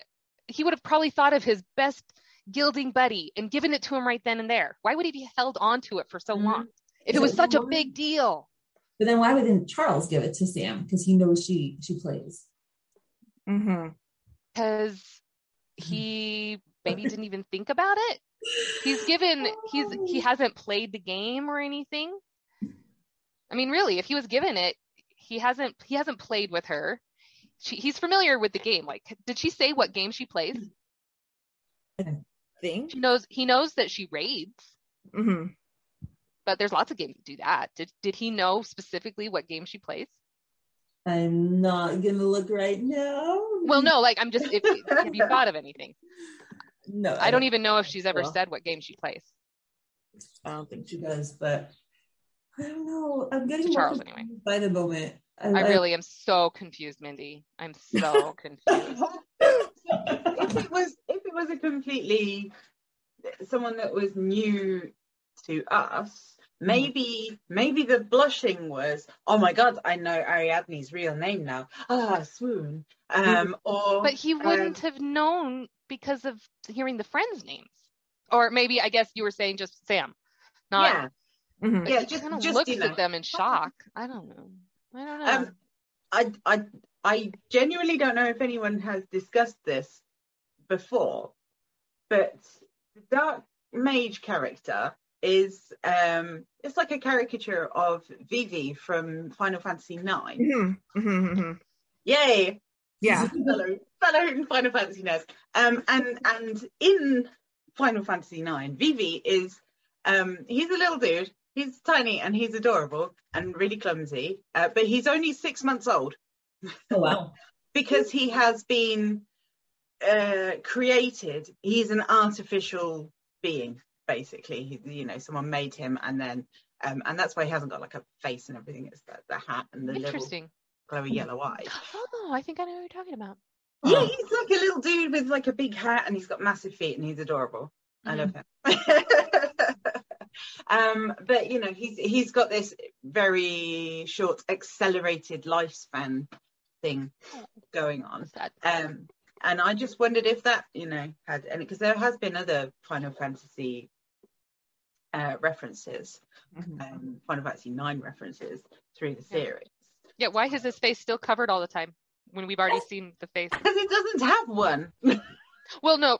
he would have probably thought of his best gilding buddy and given it to him right then and there. Why would he be held on to it for so Mhm. long? If it was such a big deal. But then why wouldn't Charles give it to Sam? Because he knows she she plays. Mhm. because he maybe didn't even think about it. He's given he's he hasn't played the game or anything. I mean, really, if he was given it, he hasn't he hasn't played with her. She, he's familiar with the game. Like, did she say what game she plays? Thing. She knows he knows that she raids, hmm but there's lots of games that do that. Did did he know specifically what game she plays? I'm not gonna look right now. Well, no, like I'm just if have you thought of anything? [laughs] no, I don't even know if she's ever Well. said what game she plays. I don't think she does, but I don't know. I'm getting Charles, anyway. by the moment. I like- really am so confused, Mindy. I'm so [laughs] confused. if it was if it was a completely someone that was new to us maybe maybe the blushing was oh my god i know ariadne's real name now ah swoon um or But he wouldn't um, have known because of hearing the friends' names. Or maybe I guess you were saying just Sam. Not yeah Mhm. yeah, he just- just, looks at them in shock. I don't know. I don't know. um i i i genuinely don't know if anyone has discussed this before but the dark mage character is um it's like a caricature of Vivi from Final Fantasy 9 Mhm. Mhm. Mhm. Yay! Yeah. [laughs] fellow fellow Final Fantasy nerds. Um and and in Final Fantasy 9, Vivi is um he's a little dude. He's tiny and he's adorable and really clumsy. Uh, but he's only six months old Oh wow. [laughs] because he has been uh, created. He's an artificial being, basically. He, you know, someone made him, and then, um, and that's why he hasn't got like a face and everything. It's the, the hat and the little Interesting. glowy yellow eyes. Oh, I think I know what you're talking about. Yeah, Oh. he's like a little dude with like a big hat, and he's got massive feet, and he's adorable. I love him. [laughs] um, but you know, he's he's got this very short, accelerated lifespan thing going on. Um, and I just wondered if that, you know, had any because there has been other Final Fantasy uh, references, Mhm. um, Final Fantasy Nine references through the series Yeah, why is his face still covered all the time when we've already seen the face? [laughs] because it doesn't have one. [laughs] Well, no,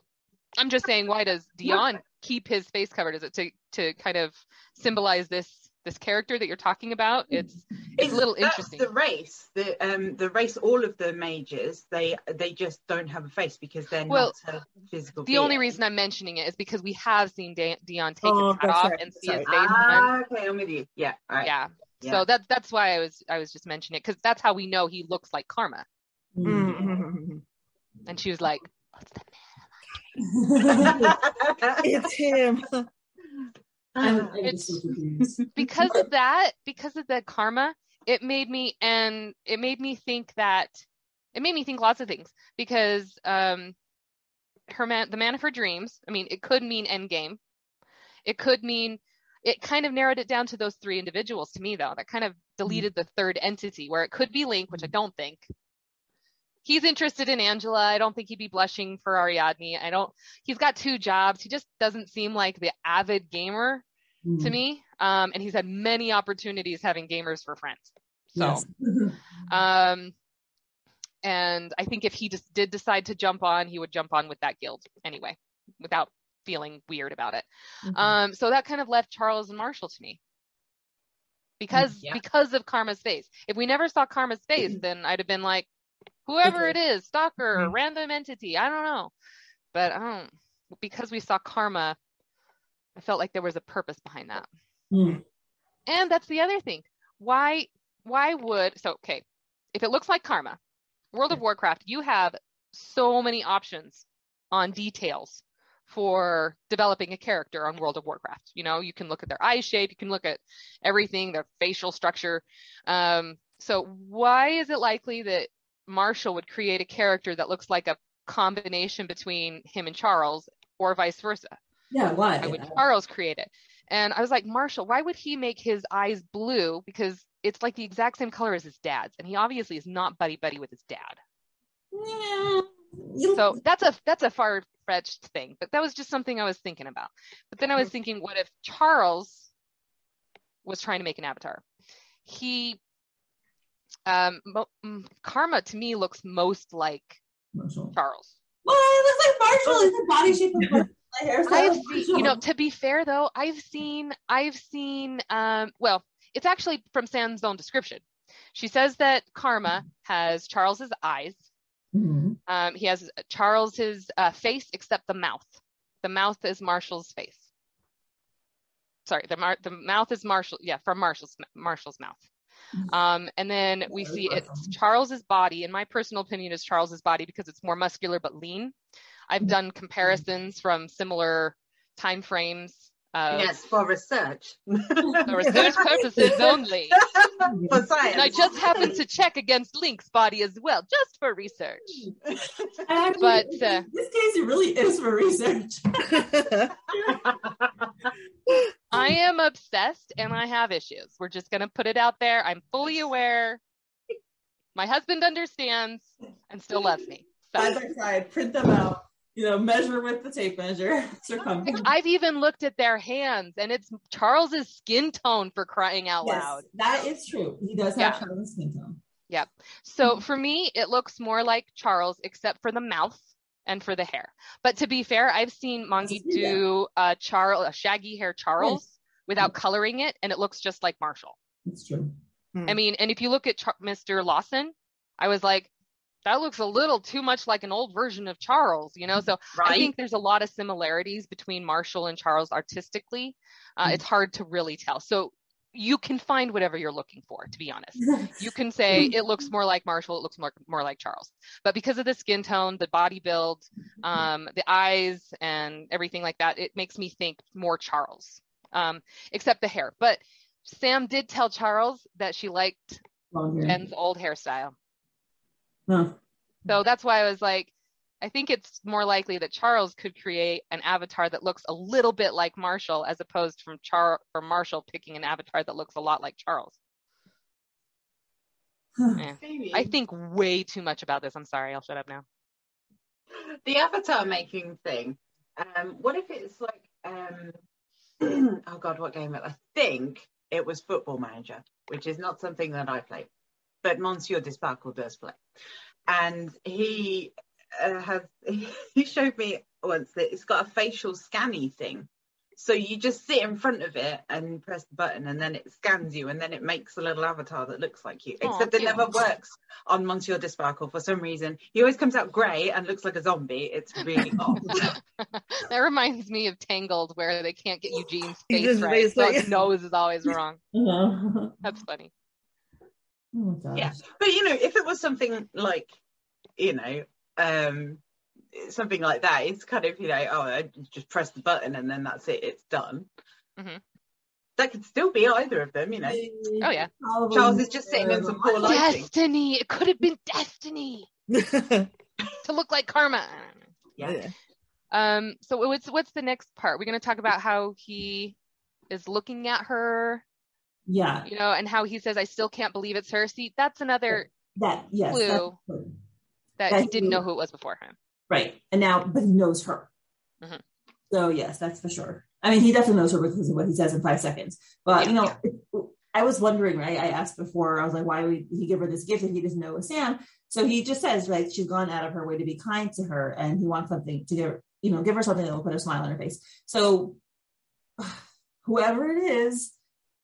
I'm just saying, why does [laughs] Dion keep his face covered? Is it to to kind of symbolize this this character that you're talking about? It's it's a little interesting. The race, the um, the race, all of the mages, they they just don't have a face because they're Well, not a physical. The only reason I'm mentioning it is because we have seen Da- Dion take Oh, his hat off right, and see that's his face. Ah, okay, I'm with you. Yeah, all right. Yeah. Yeah. So that that's why I was I was just mentioning it because that's how we know he looks like Karma. Mm. Mhm. And she was like, "What's that?" It's him. [laughs] I'm, I'm It's- just so confused. Because of that, because of the Karma, it made me and it made me think that it made me think lots of things because um her man the man of her dreams i mean it could mean endgame it could mean it kind of narrowed it down to those three individuals to me though that kind of deleted the third entity where it could be link which i don't think he's interested in angela. I don't think he'd be blushing for ariadne. I don't he's got two jobs. He just doesn't seem like the avid gamer Mm. to me. Um and he's had many opportunities having gamers for friends. So Yes. um and i think if he just did decide to jump on he would jump on with that guild anyway without feeling weird about it. Mhm. um so that kind of left charles and marshall to me. Because Yeah. because of karma's face. If we never saw karma's face then i'd have been like whoever it is stalker Mhm. random entity i don't know but i don't because we saw karma i felt like there was a purpose behind that Mm. and that's the other thing. Why why would so okay, if it looks like karma, World of Warcraft, you have so many options on details for developing a character on World of Warcraft. You know, you can look at their eye shape, you can look at everything, their facial structure. Um, so why is it likely that Marshall would create a character that looks like a combination between him and Charles or vice versa? Yeah, why? Why would Charles create it? And I was like, Marshall, why would he make his eyes blue? Because it's like the exact same color as his dad's, and he obviously is not buddy buddy with his dad. Yeah. So that's a that's a far fetched thing, but that was just something I was thinking about. But then I Mm-hmm. was thinking, what if Charles was trying to make an avatar? He, um, mo- mm, Karma to me looks most like Marshall. Charles. Well, it looks like Marshall. Is the body shape [laughs] of Marshall? I've seen, you know, to be fair though, I've seen, I've seen, um, well, it's actually from Sam's own description. She says that Karma has Charles's eyes. Mhm. Um, he has Charles's uh, face except the mouth. The mouth is Marshall's face. Sorry, the mar- the mouth is Marshall. Yeah, from Marshall's Marshall's mouth. Um, and then we see it's. Charles's body. In my personal opinion, is Charles's body because it's more muscular but lean. I've done comparisons from similar time frames. Uh, yes, for research. [laughs] for research purposes [laughs] only. for science. And I just happened to check against Link's body as well, just for research. Actually, But, uh, this case, it really is for research. [laughs] I am obsessed and I have issues. We're just going to put it out there. I'm fully aware. My husband understands and still loves me. Side So by side, print them out. You know, measure with the tape measure, [laughs] circumference. I've even looked at their hands and it's Charles's skin tone for crying out Yes, loud. that is true. He does have Yeah. Charlie's skin tone. Yep. So for me, it looks more like Charles, except for the mouth and for the hair. But to be fair, I've seen Mongie do a uh, Charles, a uh, shaggy hair Charles without coloring it, and it looks just like Marshall. It's true. Hmm. I mean, and if you look at Char- Mr. Lawson, I was like, that looks a little too much like an old version of Charles, you know? So I think there's a lot of similarities between Marshall and Charles artistically. Uh, Mm. It's hard to really tell. So you can find whatever you're looking for, to be honest. [laughs] You can say it looks more like Marshall, it looks more more like Charles. But because of the skin tone, the body build, um, the eyes, and everything like that, it makes me think more Charles. Um, except the hair. But Sam did tell Charles that she liked hair. Old hairstyle. Huh. So that's why I was like, I think it's more likely that Charles could create an avatar that looks a little bit like Marshall, as opposed from Char from Marshall picking an avatar that looks a lot like Charles. I think way too much about this. I'm sorry. I'll shut up now. the avatar making thing. Um, what if it's like, um, [clears throat] oh god, what game? I think it was Football Manager, which is not something that I play, but Monsieur Disparkle does play, and he uh, has [laughs] he showed me once that it's got a facial scanny thing. So you just sit in front of it and press the button, and then it scans you, and then it makes a little avatar that looks like you. Aw, Except it never works on Monsieur Disparkle for some reason. He always comes out grey and looks like a zombie. It's really [laughs] odd. [laughs] that reminds me of Tangled, where they can't get Eugene's face right. So his nose is always wrong. Uh-huh. That's funny. Oh. Yeah. But you know, if it was something like, you know, um, something like that, it's kind of you know, oh, I just press the button and then that's it, it's done. Mhm. that could still be either of them, you know. Oh, yeah. Probably Charles is just sitting in some poor lighting. Destiny. It could have been destiny [laughs] to look like karma. Yeah. Um. So what's what's the next part? We're going to talk about how he is looking at her, Yeah, you know, and how he says, "I still can't believe it's her." See, that's another that yes, Clue. that That's he didn't know who it was before him. right. And now, but he knows her. Mhm. So yes, that's for sure. I mean, he definitely knows her because of what he says in five seconds. But you know, I was wondering, right? I asked before. I was like, why would he give her this gift if he doesn't know it was Sam? So he just says, like, she's gone out of her way to be kind to her, and he wants something to give, you know, give her something that will put a smile on her face. So [sighs] whoever it is,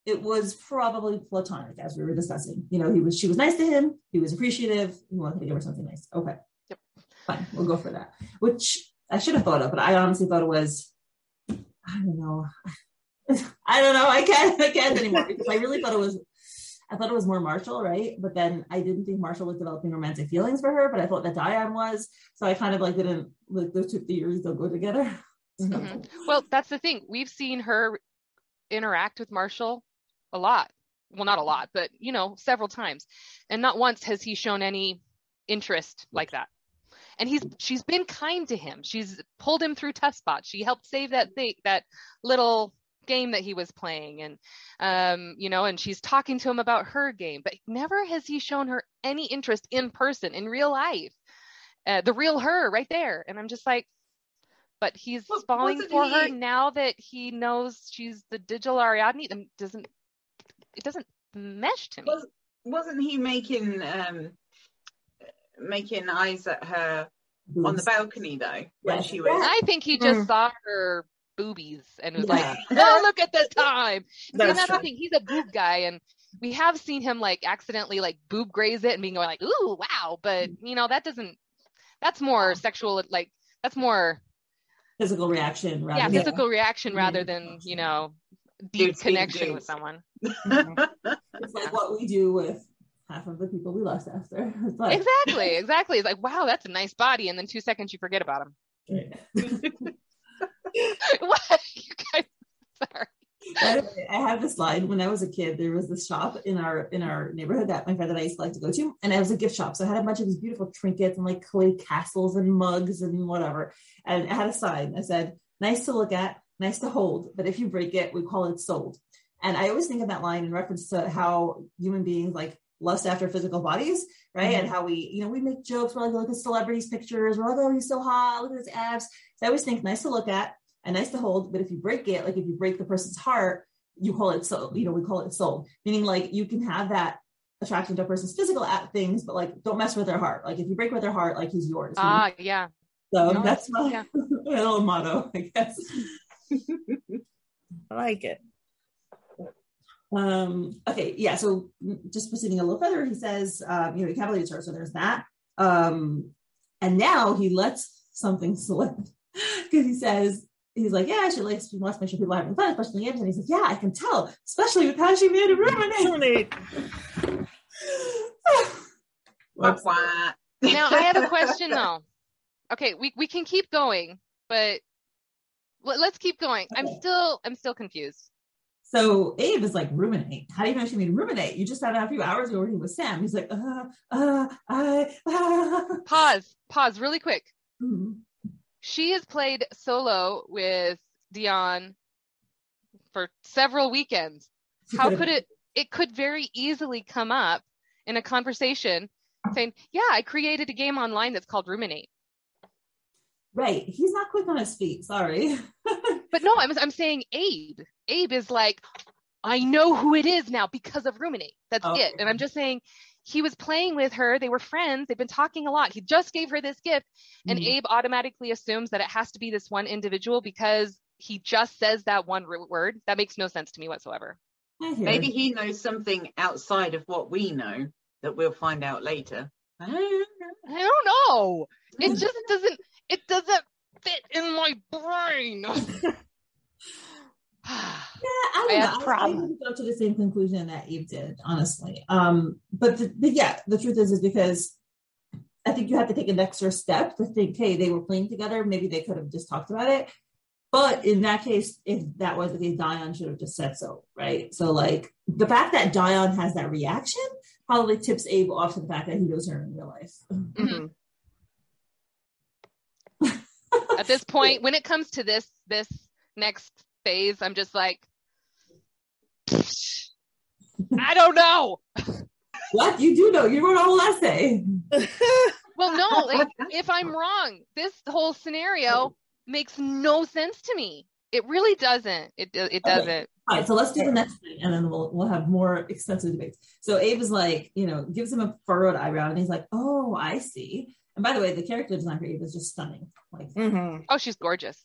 it was probably platonic, as we were discussing. You know, he was she was nice to him, he was appreciative, he wanted to give her something nice. Okay. Yep. Fine, we'll go for that. Which I should have thought of, but I honestly thought it was I don't know. [laughs] I don't know. I can't I can't anymore because I really thought it was I thought it was more Marshall, right? But then I didn't think Marshall was developing romantic feelings for her, but I thought that Dion was. So I kind of like didn't like those two theories don't go together. [laughs] Mhm. Well, that's the thing. We've seen her interact with Marshall a lot. Well, not a lot, but you know, several times. And not once has he shown any interest like that. And he's she's been kind to him. She's pulled him through tough spots. She helped save that thing, that little game that he was playing and um you know and she's talking to him about her game but never has he shown her any interest in person in real life uh, the real her right there and i'm just like but he's Well, falling for her now that he knows she's the digital Ariadne. Doesn't it doesn't mesh to me? Was, wasn't he making um making eyes at her on the balcony though when Yes. she was I think he just Mm. saw her boobies and was Yeah. like, "Oh, look at the time." [laughs] See, That's that's the true. thing. He's a boob guy, and we have seen him like accidentally like boob graze it and being going like, "Ooh, wow!" But you know that doesn't. That's more sexual. Like that's more physical reaction rather yeah than physical reaction rather than you know deep Dudes being connection with someone. Mm-hmm. [laughs] it's like what we do with half of the people we lust after. [laughs] Like, exactly exactly it's like wow that's a nice body and then two seconds you forget about him [laughs] what you guys sorry By I have this slide. When I was a kid, there was this shop in our in our neighborhood that my friend and I used to like to go to, and it was a gift shop. So I had a bunch of these beautiful trinkets and like clay castles and mugs and whatever. And I had a sign that said, "Nice to look at, nice to hold, but if you break it, we call it sold." And I always think of that line in reference to how human beings like lust after physical bodies, right? And how we, you know, we make jokes. We're like, look at celebrities' pictures. We're like, oh, he's so hot. Look at his abs. So I always think nice to look at and nice to hold. But if you break it, like if you break the person's heart, you call it so, you know, we call it sold, Meaning like you can have that attraction to a person's physical at things, but like don't mess with their heart. Like if you break with their heart, like he's yours. ah yeah so no, that's my, yeah. [laughs] my little motto, I guess. [laughs] I like it. Um, okay, yeah. So just proceeding a little further, he says, um, you know, he cavaliers her, so there's that. Um, and now he lets something slip [laughs] because he says, he's like, yeah, she likes, she wants to make sure people are having fun, especially games. And he says, yeah, I can tell, especially with how she made a ruminate. Terminate. Wah, wah. now i have a question though okay we, we can keep going but let, let's keep going i'm still i'm still confused So Abe is like ruminate. How do you know she made ruminate? You just out a few hours ago he was Sam. He's like, uh, uh, I, uh. pause pause really quick Mhm. she has played solo with dion for several weekends how could it it could very easily come up in a conversation saying yeah i created a game online that's called ruminate Right. He's not quick on his feet. Sorry. [laughs] but no i'm, I'm saying abe. Abe is like i know who it is now because of ruminate. That's Okay. it. and i'm just saying he was playing with her. They were friends. They've been talking a lot. He just gave her this gift. And Mhm. abe automatically assumes that it has to be this one individual because he just says that one word. That makes no sense to me whatsoever. Maybe he knows something outside of what we know that we'll find out later. I don't i don't know. It just doesn't it doesn't fit in my brain [laughs] [sighs] Yeah, I I don't have know. I, I problems. didn't go to the same conclusion that Eve did, honestly. Um, but the, the, yeah, the truth is, is because I think you have to take an extra step to think, hey, they were playing together. Maybe they could have just talked about it. But in that case, if that was the case, Dion should have just said so, right? So like the fact that Dion has that reaction probably tips Abe off to the fact that he knows her in real life. Mhm. At this point, when it comes to this this next phase, I'm just like, I don't know. what you do know? You wrote a whole essay. [laughs] Well, no, like, if I'm wrong, this whole scenario makes no sense to me. It really doesn't. It it doesn't. All right, so let's do the next thing, and then we'll we'll have more extensive debates. So Abe is like, you know, gives him a furrowed eyebrow, and he's like, "Oh, I see." And by the way, the character design for Abe is just stunning, like Mhm. Oh, she's gorgeous.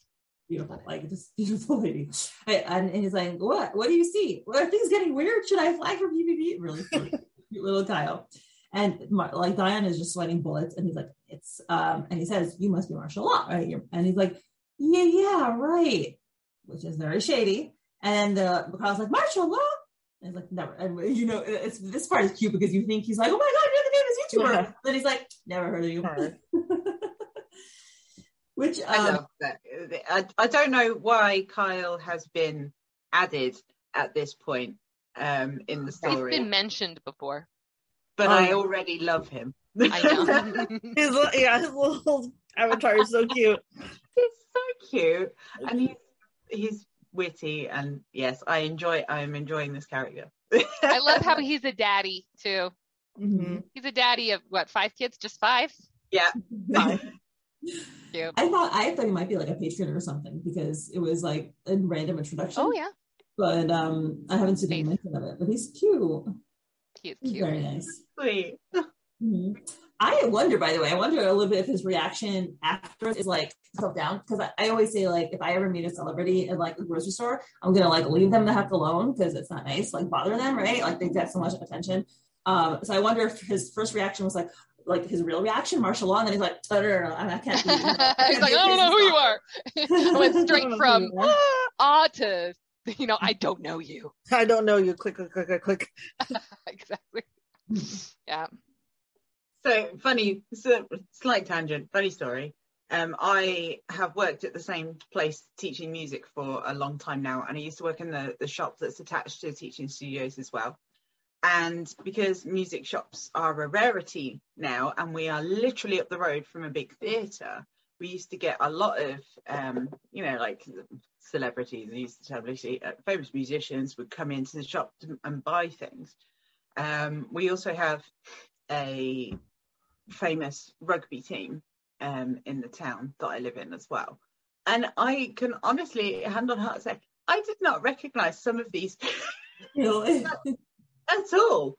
beautiful, like just beautiful lady. And, and he's like, "What? What do you see? What are things getting weird? Should I flag for PvP?" Really funny, [laughs] cute little Kyle. And Mar- like Dion is just sweating bullets, and he's like, "It's," um, and he says, "You must be martial law, right?" You're- And he's like, "Yeah, yeah, right," which is very shady. And the Kyle's like, "Martial law." And he's like, never. And you know, it's this part is cute because you think he's like, oh my god, [laughs] you're the famous YouTuber. Yeah. then he's like, never heard of you. Heard. [laughs] Which I um, love that. I, I don't know why Kyle has been added at this point um, in the He's story, been mentioned before. but Oh, I already love him. I know. [laughs] His yeah, his little avatar is so cute. he's so cute, and he's he's witty, and yes, I enjoy. I'm enjoying this character. I love how he's a daddy too. Mhm. He's a daddy of what? Five kids? Just five? yeah. [laughs] [laughs] Cute. I thought I thought he might be like a patron or something because it was like a random introduction. Oh yeah, But um, I haven't seen any mention of it. But he's cute. he's He's cute. very nice. Sweet. Mhm. I wonder, by the way, I wonder a little bit if his reaction after is like self down because I, I always say like if I ever meet a celebrity in like a grocery store, I'm gonna like leave them the heck alone because it's not nice, like bother them, right? Like they get so much attention. Um, so I wonder if his first reaction was like like his real reaction, martial law, and then he's like, oh, no, no, no, I can't. do it. [laughs] he's like, I don't know who you are. [laughs] I went straight from ah to [laughs] you know, I don't know you. I don't know you. Click, click, click, click, click. exactly. Yeah. So funny, so slight tangent, funny story. Um, I have worked at the same place teaching music for a long time now, and I used to work in the, the shop that's attached to teaching studios as well. And because music shops are a rarity now, and we are literally up the road from a big theatre, we used to get a lot of, um, you know, like celebrities, and used to tell me, uh, famous musicians would come into the shop to, and buy things. Um, we also have a famous rugby team um, in the town that I live in as well. And I can honestly, hand on heart, say I did not recognise some of these [laughs] Really? [laughs] at all.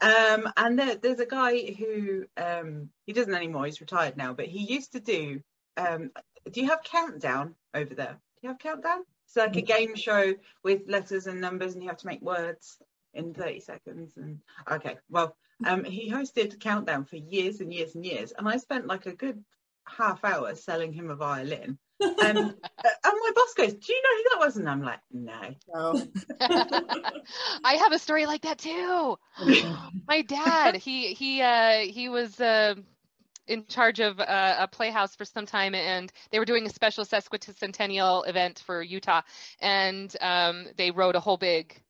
Um, and there, there's a guy who um, he doesn't anymore. He's retired now, but he used to do. Um, do you have countdown over there? Do you have countdown? It's like a game show with letters and numbers, and you have to make words in 30 seconds. And okay, well, um, he hosted countdown for years and years and years, and I spent like a good half hour selling him a violin. Um, uh, and my boss goes, "Do you know who that was?" And I'm like, "No." No. [laughs] I have a story like that too. [laughs] My dad, he he uh he was uh in charge of uh, a playhouse for some time and they were doing a special sesquicentennial event for Utah and um they wrote a whole big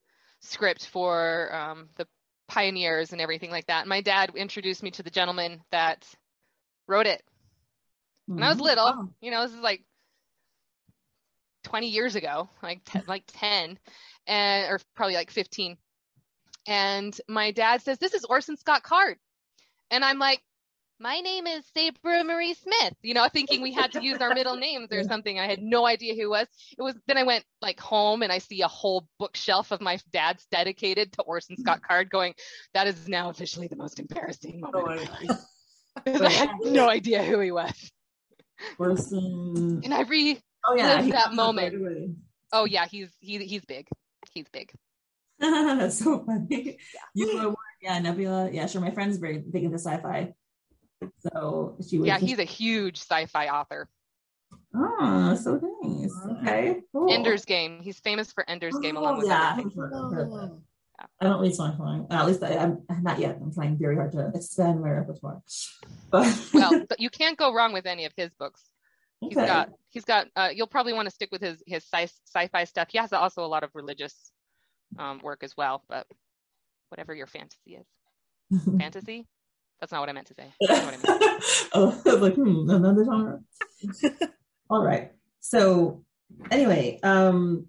script for um the pioneers and everything like that. And my dad introduced me to the gentleman that wrote it. When I was little, Wow. you know, this is like 20 years ago, like te- mm. like 10 and or probably like 15. And my dad says, "This is Orson Scott Card." And I'm like, "My name is Sabra Marie Smith." You know, thinking we had to use our middle [laughs] names or something. I had no idea who it was. It was then I went like home and I see a whole bookshelf of my dad's dedicated to Orson Scott [laughs] Card going, "That is now officially the most embarrassing moment." Oh, of I- my life." 'Cause I had no idea who he was. Person. And I re Oh yeah, that moment. Oh yeah, he's he he's big. He's big. [laughs] That's so funny. You know, yeah, Nebula. Yeah, sure. My friend's very big into sci-fi, so she would. Yeah, just- he's a huge sci-fi author. Oh, so nice. Mm-hmm. Okay, cool. Ender's Game. He's famous for Ender's Game along Oh, with yeah, other I've I've that. Oh. I don't read sci-fi. Uh, at least I, I'm not yet. I'm trying very hard to expand my repertoire. [laughs] But well, but you can't go wrong with any of his books. He's Okay. got he's got uh, you'll probably want to stick with his his sci- sci-fi stuff. He has also a lot of religious um, work as well, but whatever your fantasy is. [laughs] Fantasy? That's not what I meant to say. You know what I mean. [laughs] oh, like, hmm, another genre. [laughs] All right. So anyway, um,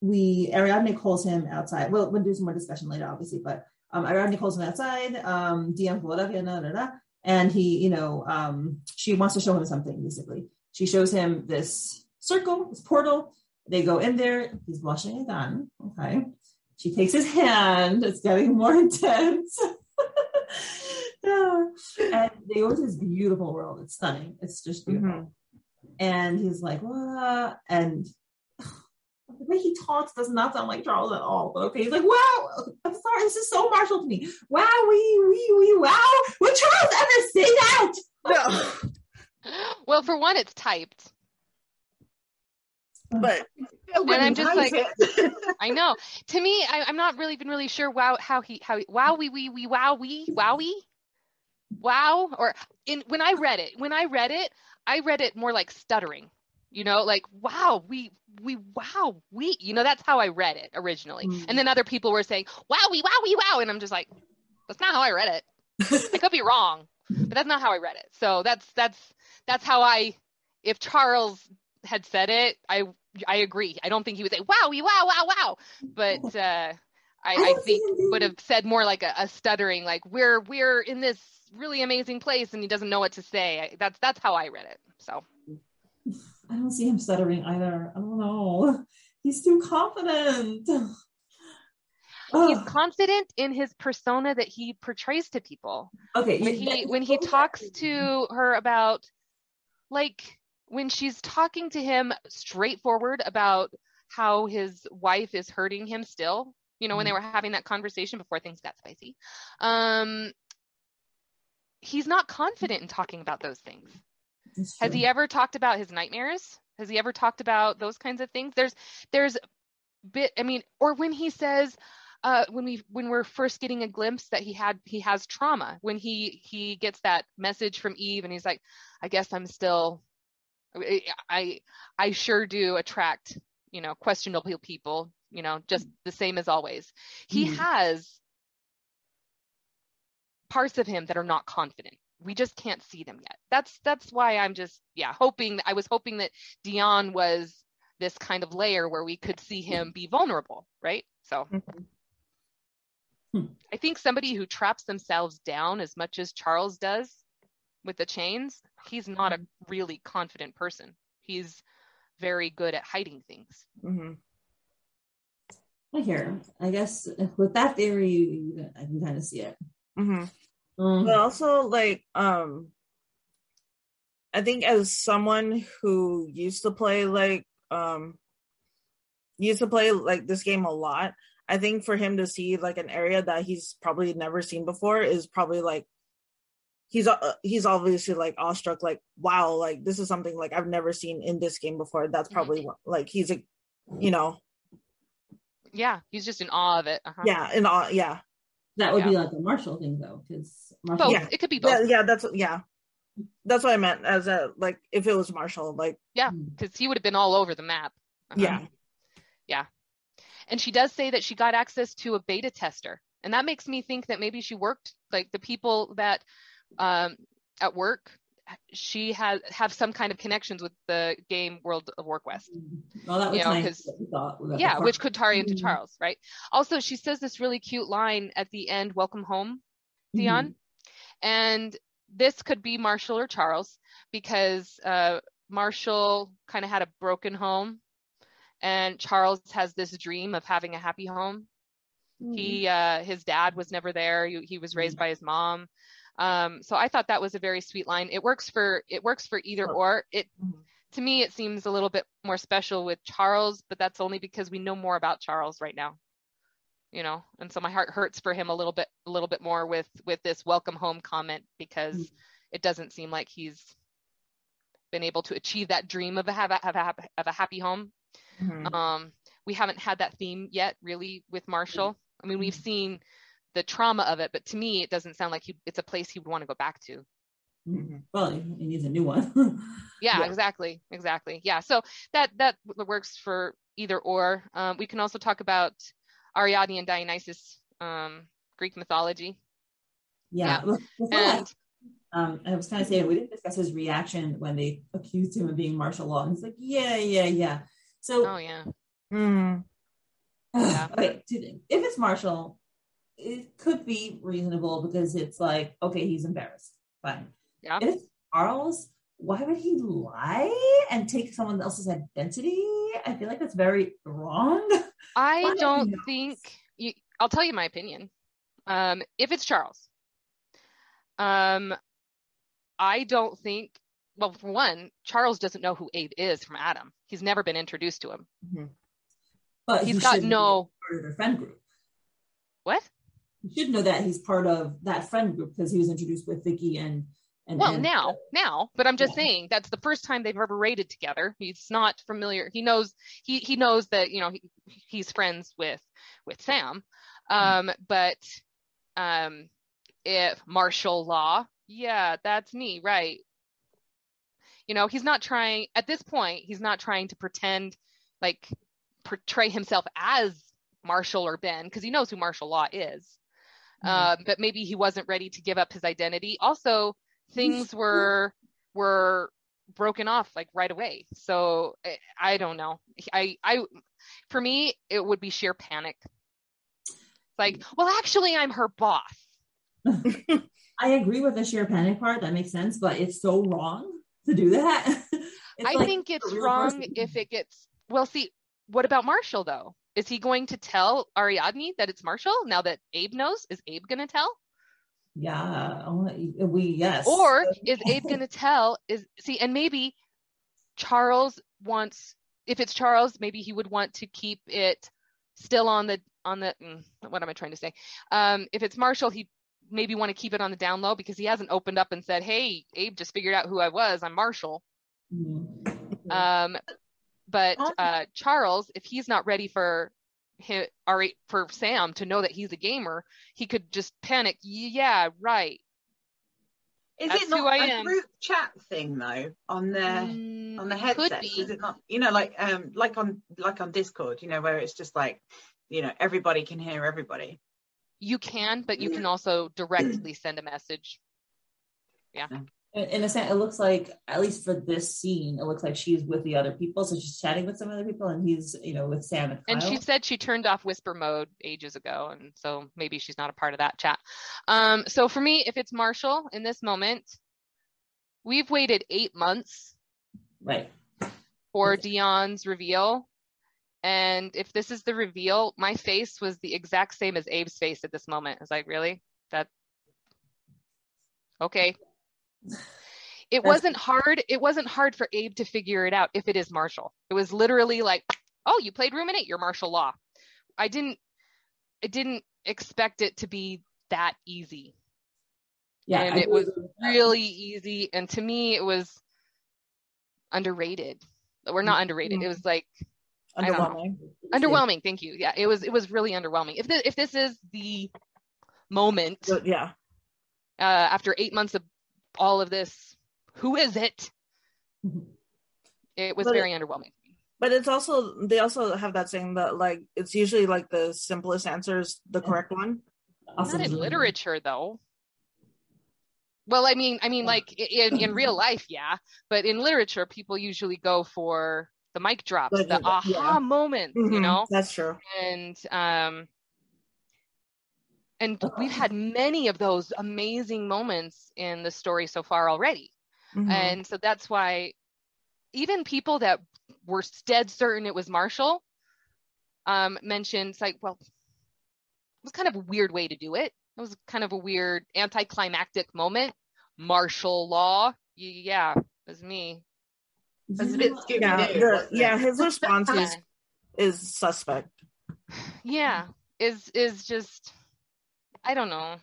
we Ariadne calls him outside. Well, we'll do some more discussion later, obviously, but um, Ariadne calls him outside. Um, DM Philadelphia, da, da, da, and he, you know, um, she wants to show him something. Basically, she shows him this circle, this portal. They go in there. He's blushing a gun. Okay. She takes his hand. It's getting more [laughs] intense. [laughs] Yeah. and they go to this beautiful world. It's stunning. It's just beautiful. Mhm. And he's like, what? And the way he talks does not sound like Charles at all. But okay, he's like, wow, I'm sorry, this is so Marshall to me. Wow, wee, wee, wee, wow. Would Charles ever say that? No, [laughs] Well, for one, it's typed. but And I'm just like- I know. To me, I, I'm not really even really sure wow how he how he, wow we, we, wee wow wee wowie wow or in when I read it when I read it I read it more like stuttering. You know, like wow we we wow we you know that's how I read it originally. Mm. And then other people were saying wow we wow we wow and I'm just like that's not how I read it. I could be [laughs] wrong, but that's not how I read it. So that's that's that's how I if Charles had said it, I I agree. I don't think he would say wow we wow wow wow, but uh, I, I think would have said more like a, a stuttering, like we're we're in this really amazing place and he doesn't know what to say. I, that's that's how I read it. So [laughs] I don't see him stuttering either. I don't know. [laughs] He's too confident. [sighs] he's confident in his persona that he portrays to people. okay. when he when he talks to her about like when she's talking to him straightforward about how his wife is hurting him still you know when they were having that conversation before things got spicy um he's not confident in talking about those things has he ever talked about his nightmares? Has he ever talked about those kinds of things? There's there's bit i mean or when he says uh when we when we're first getting a glimpse that he had he has trauma when he he gets that message from eve and he's like i guess i'm still i i, sure do attract you know questionable people you know just the same as always. He Mhm. has parts of him that are not confident we just can't see them yet that's that's why i'm just yeah hoping i was hoping that dion was this kind of layer where we could see him be vulnerable right so Mhm. Hmm. i think somebody who traps themselves down as much as charles does with the chains he's not a really confident person he's very good at hiding things Mhm. I hear. I guess with that theory, I can kind of see it. Mhm. Mm. but also like um i think as someone who used to play like um used to play like this game a lot i think for him to see like an area that he's probably never seen before is probably like he's uh, he's obviously like awestruck like wow like this is something like i've never seen in this game before that's probably what, like he's a you know yeah he's just in awe of it uh-huh. yeah and all yeah That would be like a Marshall thing, though, because both Marshall. Yeah. it could be both yeah yeah that's yeah that's what i meant as a like if it was marshall like yeah, because he would have been all over the map Uh-huh. yeah And she does say that she got access to a beta tester. And that makes me think that maybe she worked like the people that um, at work, she has have some kind of connections with the game World of Warquest. Well, that was You know, nice. 'cause- that we thought about Yeah, which could tie into Mhm. Charles, right? Also, she says this really cute line at the end, welcome home, Mm-hmm. Dion. And this could be Marshall or Charles because uh, Marshall kind of had a broken home and Charles has this dream of having a happy home. Mhm. He uh, his dad was never there. He, he was raised by his mom. Um, so I thought that was a very sweet line. It works for it works for either or. It Mhm. to me it seems a little bit more special with Charles, but that's only because we know more about Charles right now. You know, and so my heart hurts for him a little bit a little bit more with with this welcome home comment because Mhm. it doesn't seem like he's been able to achieve that dream of a have a, have a, of a happy home Mhm. um, we haven't had that theme yet, really, with Marshall. I mean, we've seen the trauma of it, but to me, it doesn't sound like he, it's a place he would want to go back to. Mhm. Well, he needs a new one. [laughs] yeah, Yeah. exactly exactly yeah so that that works for either or um, we can also talk about ariadne and dionysus um, greek mythology yeah. That, and um, I was kind of saying we didn't discuss his reaction when they accused him of being martial law. And he's like, yeah, yeah, yeah. So oh yeah Mhm. [sighs] Yeah. okay, two things. If it's Marshall, it could be reasonable because it's like, okay, he's embarrassed. Fine. Yeah. If Charles, why would he lie and take someone else's identity? I feel like that's very wrong. i Why don't think you, i'll tell you my opinion um, if it's charles um, i don't think well for one charles doesn't know who abe is from adam he's never been introduced to him But He's he got no- part of their friend group. what You should know that he's part of that friend group because he was introduced with Vicky and and well and- now now but i'm just Yeah. saying that's the first time they've ever raided together he's not familiar he knows he he knows that you know he, he's friends with with sam um but um if Marshall Law yeah that's me right you know he's not trying at this point he's not trying to pretend like portray himself as marshall or ben because he knows who Marshall Law is. Mm-hmm. um, but maybe he wasn't ready to give up his identity. Also, things mm-hmm. were were broken off like right away. So I, I don't know. I I for me it would be sheer panic. It's Like, well, actually, I'm her boss. [laughs] I agree with the sheer panic part. That makes sense, but it's so wrong to do that. [laughs] I like think it's wrong person. if it gets. Well, see, what about Marshall though? Is he going to tell Ariadne that it's Marshall now that Abe knows? Is Abe going to tell? Yeah, only- we yes. or [laughs] is Abe going to tell? Is see, and maybe Charles wants. If it's Charles, maybe he would want to keep it still on the on the. mm, What am I trying to say? Um, if it's Marshall, he maybe want to keep it on the down low because he hasn't opened up and said, "Hey, Abe just figured out who I was. I'm Marshall." Mhm. Um, but uh, Charles, if he's not ready for him, or for Sam to know that he's a gamer, he could just panic. Yeah, right. Is That's it not a group chat thing though on the Mm, on the could headsets? Is it not? You know, like um, like on like on Discord, you know, where it's just like, you know, everybody can hear everybody. You can, but you can also directly send a message. In, in a sense, it looks like at least for this scene, it looks like she's with the other people, so she's chatting with some other people, and he's you know with Sam and Kyle. And she said she turned off whisper mode ages ago, and so maybe she's not a part of that chat. Um, so for me, if it's Marshall in this moment, we've waited eight months right. for Okay. Dion's reveal. And if this is the reveal, my face was the exact same as Abe's face at this moment. I was like, really? That okay. It wasn't hard. It wasn't hard for Abe to figure it out if it is Marshall. It was literally like, oh, you played Ruminate, you're Marshall Law. I didn't I didn't expect it to be that easy. Yeah, and I it was agree with that. really easy. And to me, it was underrated. We're not underrated. It was like. Underwhelming. underwhelming. Thank you. Yeah, it was. It was really underwhelming. If this, if this is the moment uh, But yeah. after eight months of all of this, who is it? Mhm. It was But it- very underwhelming. But it's also they also have that saying that like it's usually like the simplest answer is the correct one. Also, Not in literature, though. Well, I mean, I mean, like in in real life, yeah, but in literature, people usually go for the mic drops, the yeah. aha moments, you know. that's true. and um and we've had many of those amazing moments in the story so far already Mhm. and so that's why even people that were dead certain it was marshall um mentioned it's like well it was kind of a weird way to do it it was kind of a weird anticlimactic moment Marshall Law Y- yeah it was me That's a bit Scooby yeah, Doo. the, yeah, his response is [laughs] is suspect. yeah is is just i don't know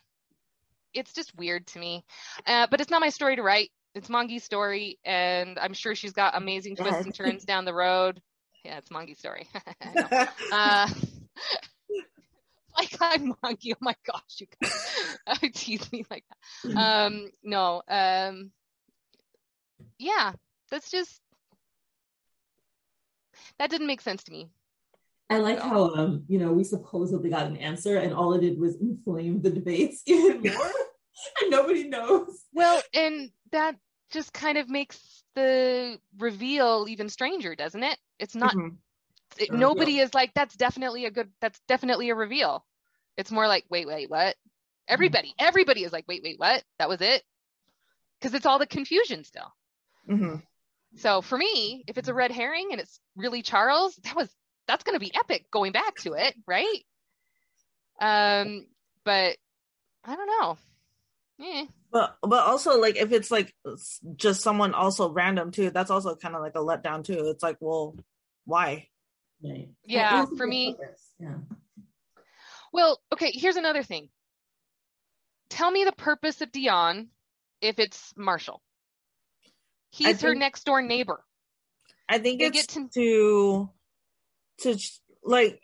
it's just weird to me uh, but it's not my story to write it's Mongie's story and i'm sure she's got amazing twists Yes. and turns down the road yeah it's Mongie's story [laughs] [laughs] uh, [laughs] like I'm monkey. Oh my gosh, you guys tease me like that. Um, no, um, yeah, that's just that didn't make sense to me. I like how um, you know, we supposedly got an answer and all it did was inflame the debates [laughs] even more. and nobody knows. Well, and that just kind of makes the reveal even stranger, doesn't it? It's not Mhm. it- nobody is like that's definitely a good that's definitely a reveal. It's more like wait, wait, what? Everybody, everybody is like wait, wait, what? That was it? Cuz it's all the confusion still. Mhm. So for me, if it's a red herring and it's really Charles, that was that's going to be epic going back to it, right? Um, but I don't know. Eh. But but also like if it's like just someone also random too, that's also kind of like a letdown too. It's like, well, why? Right. Yeah, It has to for me- purpose. Yeah. Well, okay. Here's another thing. Tell me the purpose of Dion if it's Marshall. He's her next door neighbor. I think They it's get to- to to like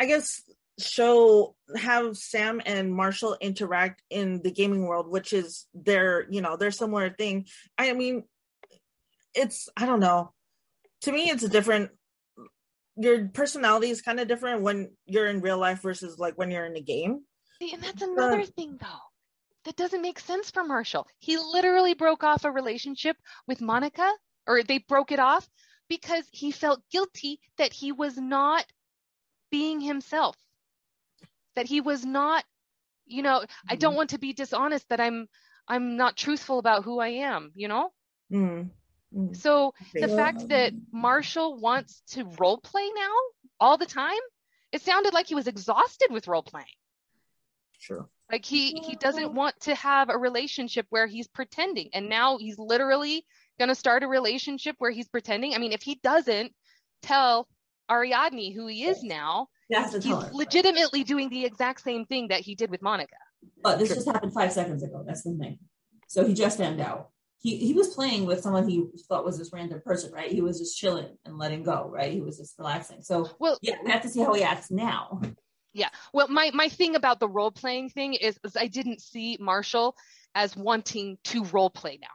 I guess show have Sam and Marshall interact in the gaming world, which is their you know their similar thing. I mean, it's I don't know. To me, it's a different. Your personality is kind of different when you're in real life versus like when you're in a game. See, and that's another thing, though. That doesn't make sense for Marshall. He literally broke off a relationship with Monica, or they broke it off because he felt guilty that he was not being himself. That he was not, you know, I don't want to be dishonest that I'm I'm not truthful about who I am, you know? Mm. Mm. So the Okay. fact that Marshall wants to role play now all the time, it sounded like he was exhausted with role playing. Sure. Like he he doesn't want to have a relationship where he's pretending, and now he's literally gonna start a relationship where he's pretending. I mean, if he doesn't tell Ariadne who he is now, he's legitimately doing the exact same thing that he did with Monica. But this Sure. just happened five seconds ago. That's the thing. So he just found out. He he was playing with someone he thought was this random person, right? He was just chilling and letting go, right? He was just relaxing. So Well, yeah, we have to see how he acts now. Yeah. Well, my my thing about the role playing thing is, is I didn't see Marshall as wanting to role play now.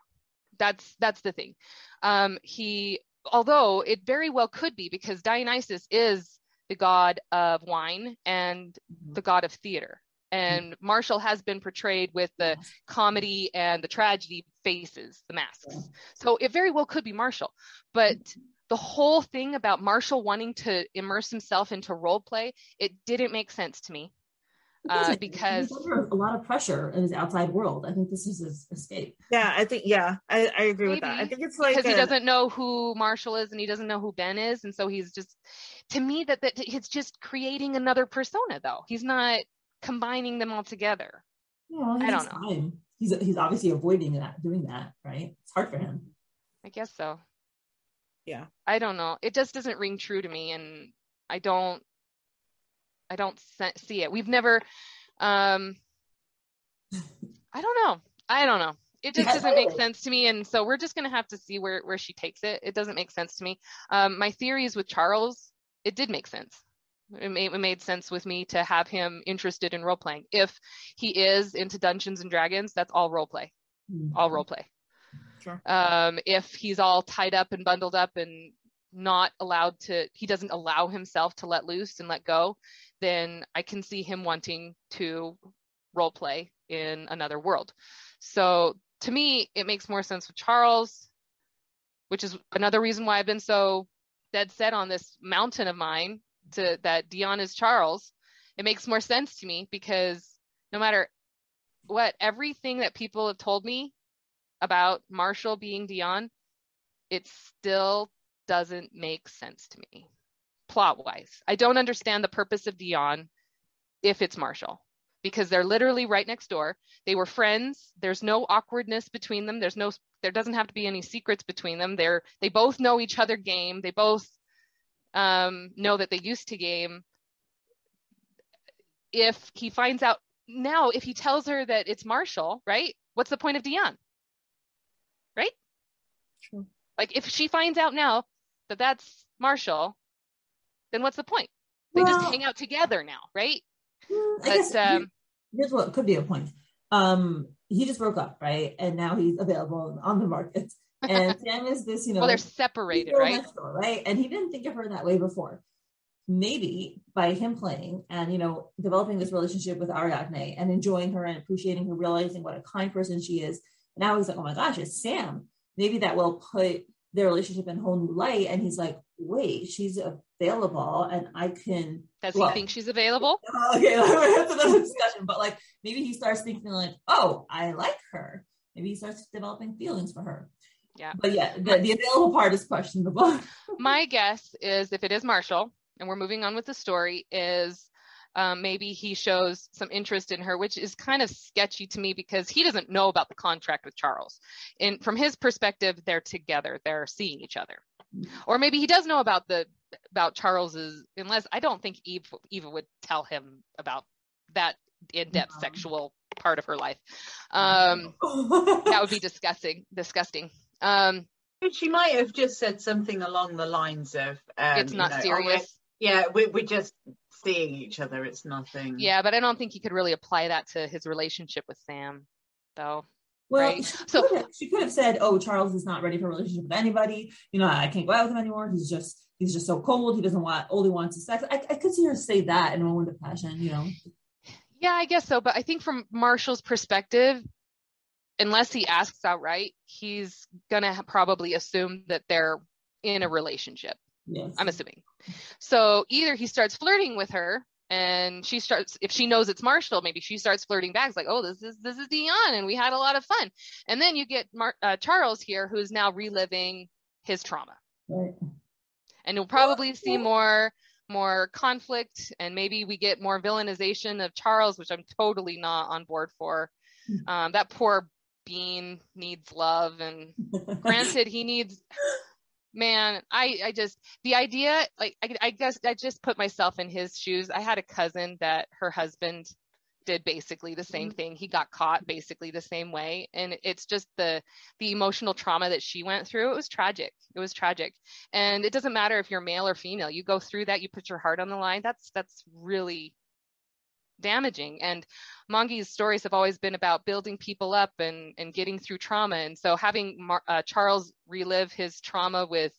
That's that's the thing. Um, he, although it very well could be because Dionysus is the god of wine and mm-hmm. the god of theater, and mm-hmm. Marshall has been portrayed with the comedy and the tragedy faces, the masks. So it very well could be Marshall, but mm-hmm. the whole thing about Marshall wanting to immerse himself into role play, it didn't make sense to me. Uh, He's because a lot of pressure in his outside world. I think this is his escape. Yeah, I think yeah, I, I agree with that. I think it's like because he doesn't know who Marshall is and he doesn't know who Ben is, and so he's just to me that that it's just creating another persona though. He's not combining them all together. You know, I don't needs know. time. He's he's obviously avoiding that, doing that, right? It's hard for him. I guess so. Yeah. I don't know. It just doesn't ring true to me, and I don't. I don't see it. We've never. Um. I don't know. I don't know. It just doesn't make sense to me, and so we're just gonna have to see where where she takes it. It doesn't make sense to me. Um, my theories with Charles, it did make sense. It made, it made sense with me to have him interested in role playing. If he is into Dungeons and Dragons, that's all role play Hmm. all role play. Sure. Um, if he's all tied up and bundled up and not allowed to, he doesn't allow himself to let loose and let go, then I can see him wanting to role play in another world. So to me, it makes more sense with Charles, which is another reason why I've been so dead set on this mountain of mine to that Dion is Charles. It makes more sense to me because no matter what everything that people have told me about Marshall being Dion, it still doesn't make sense to me plot wise. I don't understand the purpose of Dion if it's Marshall because they're literally right next door. They were friends. There's no awkwardness between them. There's no there doesn't have to be any secrets between them. They're they both know each other game. They both um, know that they used to game. If he finds out now, if he tells her that it's Marshall, right? What's the point of Dion? Right? True. Like if she finds out now that that's Marshall, then what's the point? They Well- just hang out together now, right? Hmm, I But, guess um, here's what could be a point. Um, he just broke up, right? And now he's available on the market. And [laughs] Sam is this, you know, Well, they're separated, right? mentor, right? And he didn't think of her that way before. Maybe by him playing and you know developing this relationship with Ariadne and enjoying her and appreciating her, realizing what a kind person she is. Now he's like, oh my gosh, it's Sam. Maybe that will put their relationship in a whole new light. And he's like, wait, she's available, and I can Does he think she's available? [laughs] okay, [laughs] that's another discussion. But like maybe he starts thinking like, oh, I like her. Maybe he starts developing feelings for her. Yeah. But yeah, the, the available part is questionable. [laughs] My guess is if it is Marshall, and we're moving on with the story, is um, maybe he shows some interest in her, which is kind of sketchy to me because he doesn't know about the contract with Charles. And from his perspective, they're together, they're seeing each other. Or maybe he does know about the about Charles's, unless I don't think Eve Eva would tell him about that in-depth No. sexual part of her life. Um, [laughs] that would be disgusting. Disgusting. Um, She might have just said something along the lines of, um, it's you not know, oh, serious. yeah, we're, we're just seeing each other. It's nothing. Yeah, but I don't think he could really apply that to his relationship with Sam, though. Well, Right. she, So- could have, she could have said, "Oh, Charles is not ready for a relationship with anybody. You know, I can't go out with him anymore. He's just he's just so cold. He doesn't want all he wants is sex." I, I could see her say that in a moment of passion. You know, Yeah, I guess so. But I think from Marshall's perspective, unless he asks outright, he's gonna probably assume that they're in a relationship. yes. I'm assuming. So either he starts flirting with her and she starts if she knows it's Marshall, maybe she starts flirting back. It's like, oh, this is this is Dion, and we had a lot of fun. And then you get Mar- uh, Charles here, who's now reliving his trauma, Right. And you'll probably see more more conflict, and maybe we get more villainization of Charles, which I'm totally not on board for. Um, that poor Bean needs love, and [laughs] granted he needs man i i just the idea like I, I guess i just put myself in his shoes i had a cousin that her husband did basically the same thing. He got caught basically the same way. And it's just the the emotional trauma that she went through. It was tragic. It was tragic. And it doesn't matter if you're male or female. You go through that. You put your heart on the line. That's that's really damaging. And Mongie's stories have always been about building people up and and getting through trauma. And so having Mar- uh, Charles relive his trauma with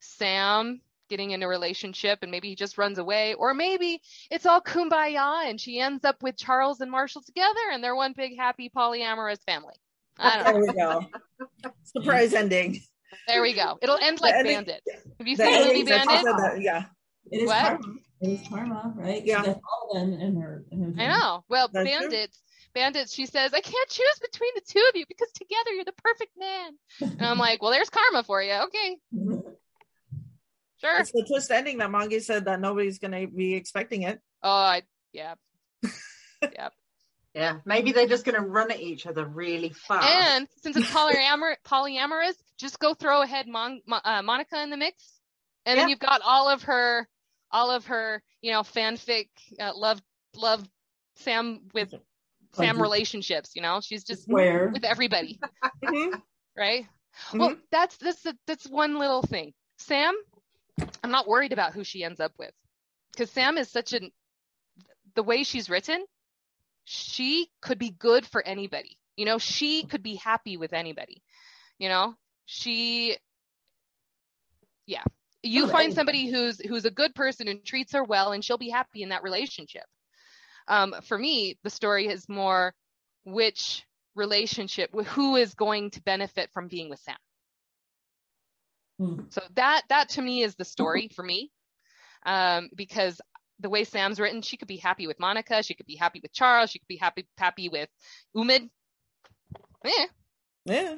Sam getting in a relationship and maybe he just runs away or maybe it's all kumbaya and she ends up with Charles and Marshall together and they're one big happy polyamorous family I don't know There we go. Surprise ending. there we go it'll end like ending- Bandit have you seen the movie endings Bandit that- yeah. It is What? karma. It is karma, right? Yeah. gets all of them in her. In her I know. Well, That's true. bandits, bandits. She says, "I can't choose between the two of you because together you're the perfect man." And I'm like, "Well, there's karma for you. Okay, mm-hmm. Sure." It's the twist ending that Mongie said that nobody's gonna be expecting it. Oh, I, yeah. [laughs] Yeah, maybe they're just going to run at each other really fast. And since it's polyamor- polyamorous, just go throw ahead Mon- Mo- uh, Monica in the mix, and then you've got all of her, all of her, you know, fanfic uh, love, love Sam with Sam Like- relationships. You know, she's just Square. with everybody. [laughs] Mhm. right? Well, that's that's that's one little thing. Sam, I'm not worried about who she ends up with, because Sam is such an the way she's written, she could be good for anybody. You know, she could be happy with anybody. You know, she, yeah. You find somebody who's who's a good person and treats her well, and she'll be happy in that relationship. Um, for me, the story is more which relationship who is going to benefit from being with Sam. Hmm. So that that to me is the story for me, um, because the way Sam's written, she could be happy with Monica, she could be happy with Charles, she could be happy happy with Umid. Yeah. Yeah.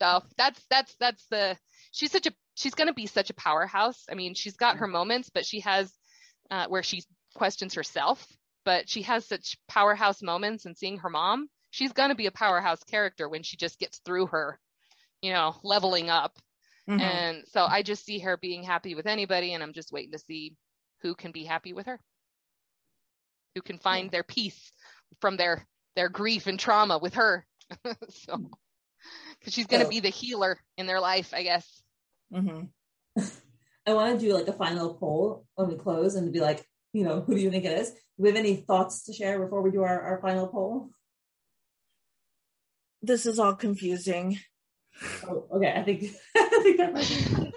So that's that's that's the she's such a she's gonna be such a powerhouse. I mean, she's got her moments, but she has uh, where she questions herself, but she has such powerhouse moments and seeing her mom, she's gonna be a powerhouse character when she just gets through her, you know, leveling up. Mhm. And so I just see her being happy with anybody, and I'm just waiting to see who can be happy with her, who can find their peace from their their grief and trauma with her. [laughs] so, because she's gonna So- be the healer in their life, I guess. Mhm. [laughs] I want to do like a final poll when we close and be like, you know, who do you think it is? Do we have any thoughts to share before we do our, our final poll? This is all confusing. Oh, okay. I think I [laughs] think that might be.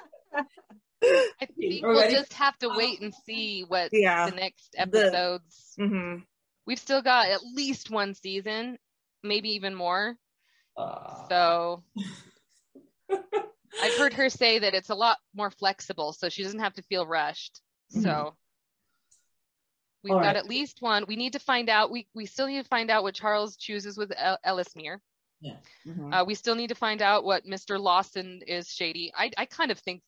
[laughs] I think We're we'll ready? just have to wait and see what Yeah. the next episodes. hmm We've still got at least one season, maybe even more. Uh, So I've heard her say that it's a lot more flexible, so she doesn't have to feel rushed. Mhm. So we've All got right. at least one. We need to find out. We we still need to find out what Charles chooses with El- Ellismere. Hmm Uh, we still need to find out what Mr. Lawson is shady. I I kind of think,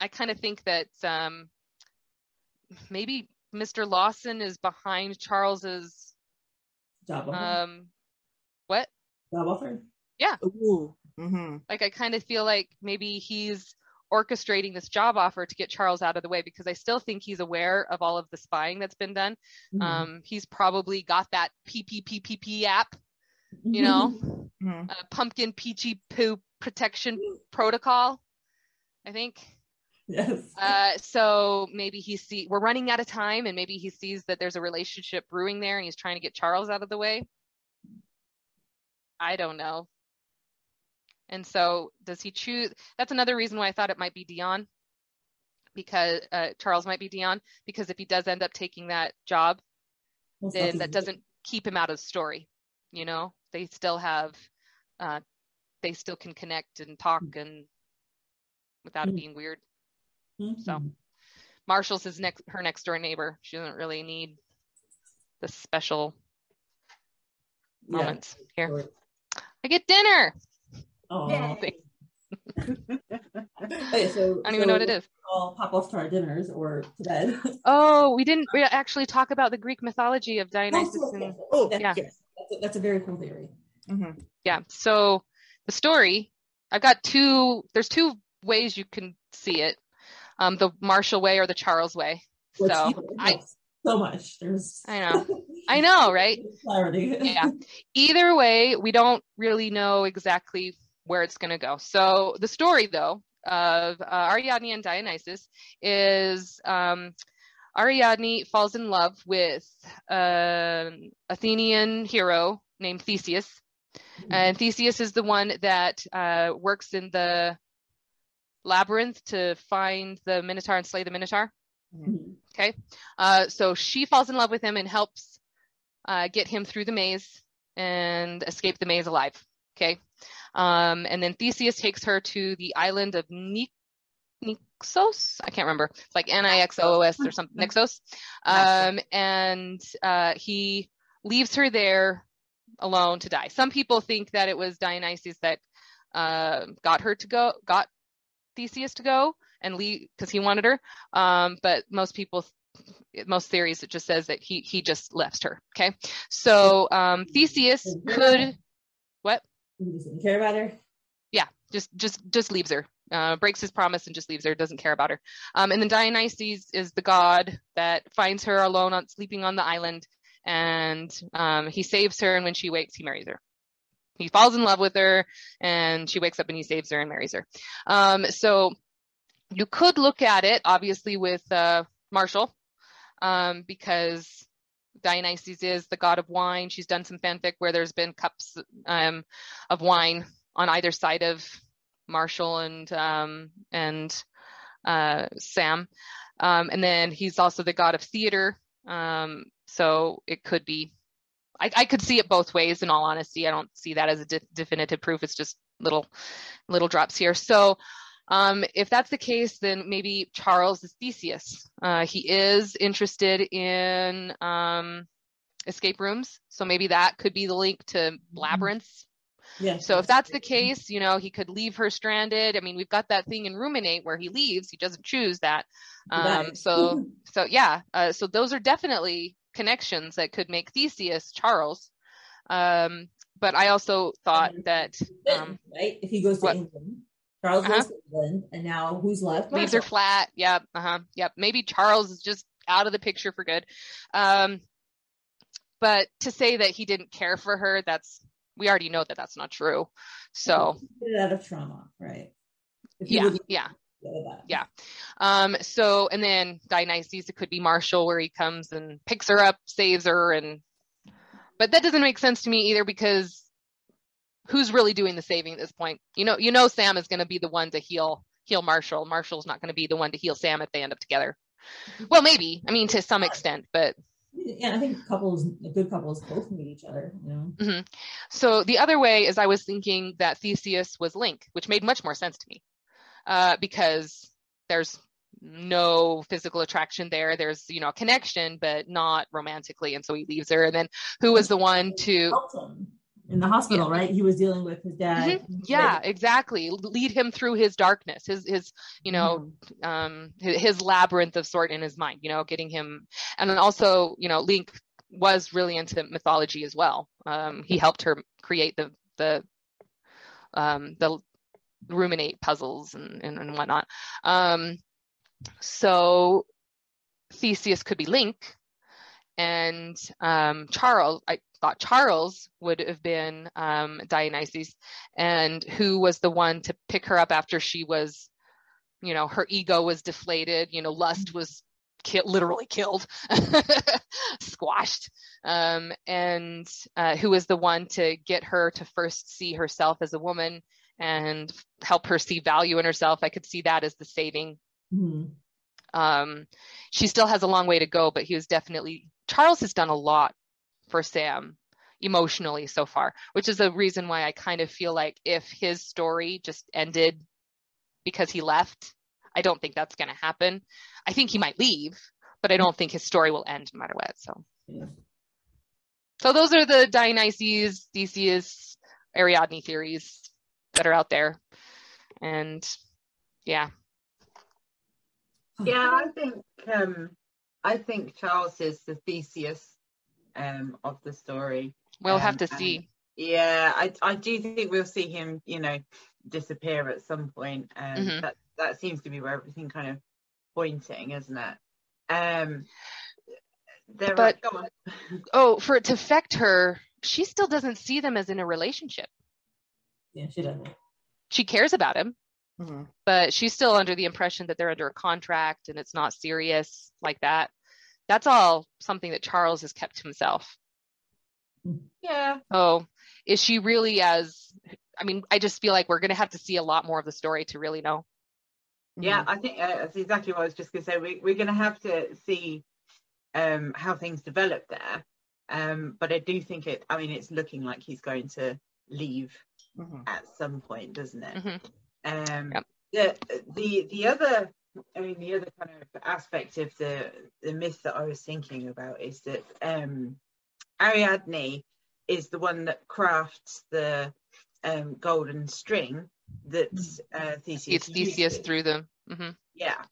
I kind of think that um, maybe Mr. Lawson is behind Charles's job offer. um, what? job offer. Ooh. hmm Like I kind of feel like maybe he's orchestrating this job offer to get Charles out of the way because I still think he's aware of all of the spying that's been done. Mhm. Um, he's probably got that PPPPP app, you [laughs] know, hmm uh, pumpkin peachy poo protection protocol. I think. yes. Uh, so maybe he see we're running out of time, and maybe he sees that there's a relationship brewing there, and he's trying to get Charles out of the way. I don't know. And so, does he choose? That's another reason why I thought it might be Dion, because uh, Charles might be Dion, because if he does end up taking that job, Well, then that doesn't keep him out of the story. You know, they still have, uh, they still can connect and talk and without it Mm. being weird. Mhm. so. Marshall's his next her next door neighbor. She doesn't really need the special Yeah. moments here. Or- I get dinner. Oh. Okay, so I don't even know what it is. All pop off to our dinners or to bed. Oh, we didn't we actually talk about the Greek mythology of Dionysus and Oh, yeah. yes, that's, a, that's a very cool theory. hmm yeah. So the story, I've got two there's two ways you can see it. Um the Marshall way or the Charles way. So I so much. There's I know. I know, [laughs] right? clarity. yeah. [laughs] Either way, we don't really know exactly where it's going to go. So the story, though, of uh, Ariadne and Dionysus is um, Ariadne falls in love with an Athenian hero named Theseus, and Theseus is the one that uh, works in the labyrinth to find the Minotaur and slay the Minotaur. Mhm. Uh, so she falls in love with him and helps uh, get him through the maze and escape the maze alive. Okay. Um, and then Theseus takes her to the island of Ni- Nixos. I can't remember. It's like N I X O O S or something. Nixos. Um, and uh, he leaves her there alone to die. Some people think that it was Dionysus that uh, got her to go, got Theseus to go and leave because he wanted her. Um, but most people most theories it just says that he he just left her okay so um theseus could what just didn't care about her. yeah just just just leaves her uh breaks his promise and just leaves her doesn't care about her. Um and then dionysus is the god that finds her alone on sleeping on the island and um he saves her and when she wakes he marries her. He falls in love with her and she wakes up and he saves her and marries her. Um so you could look at it obviously with uh marshall um, because Dionysus is the god of wine. She's done some fanfic where there's been cups um, of wine on either side of Marshall and um, and uh, Sam, um, and then he's also the god of theater. Um, so it could be. I, I could see it both ways. In all honesty, I don't see that as a de- definitive proof. It's just little little drops here. So um, if that's the case, then maybe Charles is Theseus. Uh, he is interested in um, escape rooms, so maybe that could be the link to labyrinths. Yeah. So if that's the case, you know, he could leave her stranded. I mean, we've got that thing in Ruminate where he leaves; he doesn't choose that. Um, dies. so, [laughs] so yeah, uh, so those are definitely connections that could make Theseus Charles. Um, but I also thought that um, right? If he goes to what? England, Charles Uh-huh. goes to England, and now who's left? leaves her Marshall. flat. Yep. Uh huh. Yep. Maybe Charles is just out of the picture for good. Um, but to say that he didn't care for her, that's we already know that that's not true. So Get it out of trauma, right? Yeah, yeah, Yeah. Um, so, and then Dionysus, it could be Marshall, where he comes and picks her up, saves her, and but that doesn't make sense to me either because who's really doing the saving at this point? You know, you know, Sam is going to be the one to heal heal Marshall. Marshall's not going to be the one to heal Sam if they end up together. Well, maybe. I mean, to some extent, but yeah, I think couples, good couples, both need each other. You know. Mm-hmm. So the other way is I was thinking that Theseus was Link, which made much more sense to me, uh, because there's no physical attraction there. There's you know a connection, but not romantically, and so he leaves her. And then who was the one to in the hospital, yeah. right? He was dealing with his dad. Mm-hmm. Yeah, exactly. Lead him through his darkness, his his you know mm-hmm. um his, his, labyrinth of sort in his mind. You know, getting him, and then also you know Link was really into mythology as well. Um, he helped her create the the um the ruminate puzzles and and, and whatnot. Um, so Theseus could be Link, and um, Charles, I thought Charles would have been um, Dionysus, and who was the one to pick her up after she was, you know, her ego was deflated, you know, lust was ki- literally killed, [laughs] squashed, um, and uh, who was the one to get her to first see herself as a woman and help her see value in herself. I could see that as the saving. Mm-hmm. Um, she still has a long way to go, but he was definitely Charles has done a lot for Sam emotionally so far, which is a reason why I kind of feel like if his story just ended because he left, I don't think that's going to happen. I think he might leave, but I don't think his story will end no matter what. So, yeah. so those are the Dionysus, Theseus, Ariadne theories that are out there, and yeah, yeah, I think um, I think Charles is the Theseus um, of the story. We'll um, have to see. Yeah, I I do think we'll see him, you know, disappear at some point. Um, mm-hmm. That that seems to be where everything kind of pointing, isn't it? Um, but [laughs] oh, for it to affect her, she still doesn't see them as in a relationship. Yeah, she doesn't. She cares about him, mm-hmm. but she's still under the impression that they're under a contract and it's not serious like that that's all something that Charles has kept to himself. Yeah. Oh, is she really as? I mean, I just feel like we're going to have to see a lot more of the story to really know. Yeah. I think uh, that's exactly what I was just going to say. We, we're going to have to see um, how things develop there. Um, but I do think it. I mean, it's looking like he's going to leave mm-hmm. at some point, doesn't it? Mm-hmm. Um, yep. The the the other I mean, the other kind of aspect of the the myth that I was thinking about is that um, Ariadne is the one that crafts the um, golden string that uh, Theseus. It's Theseus uses. through them. Mm-hmm. Yeah.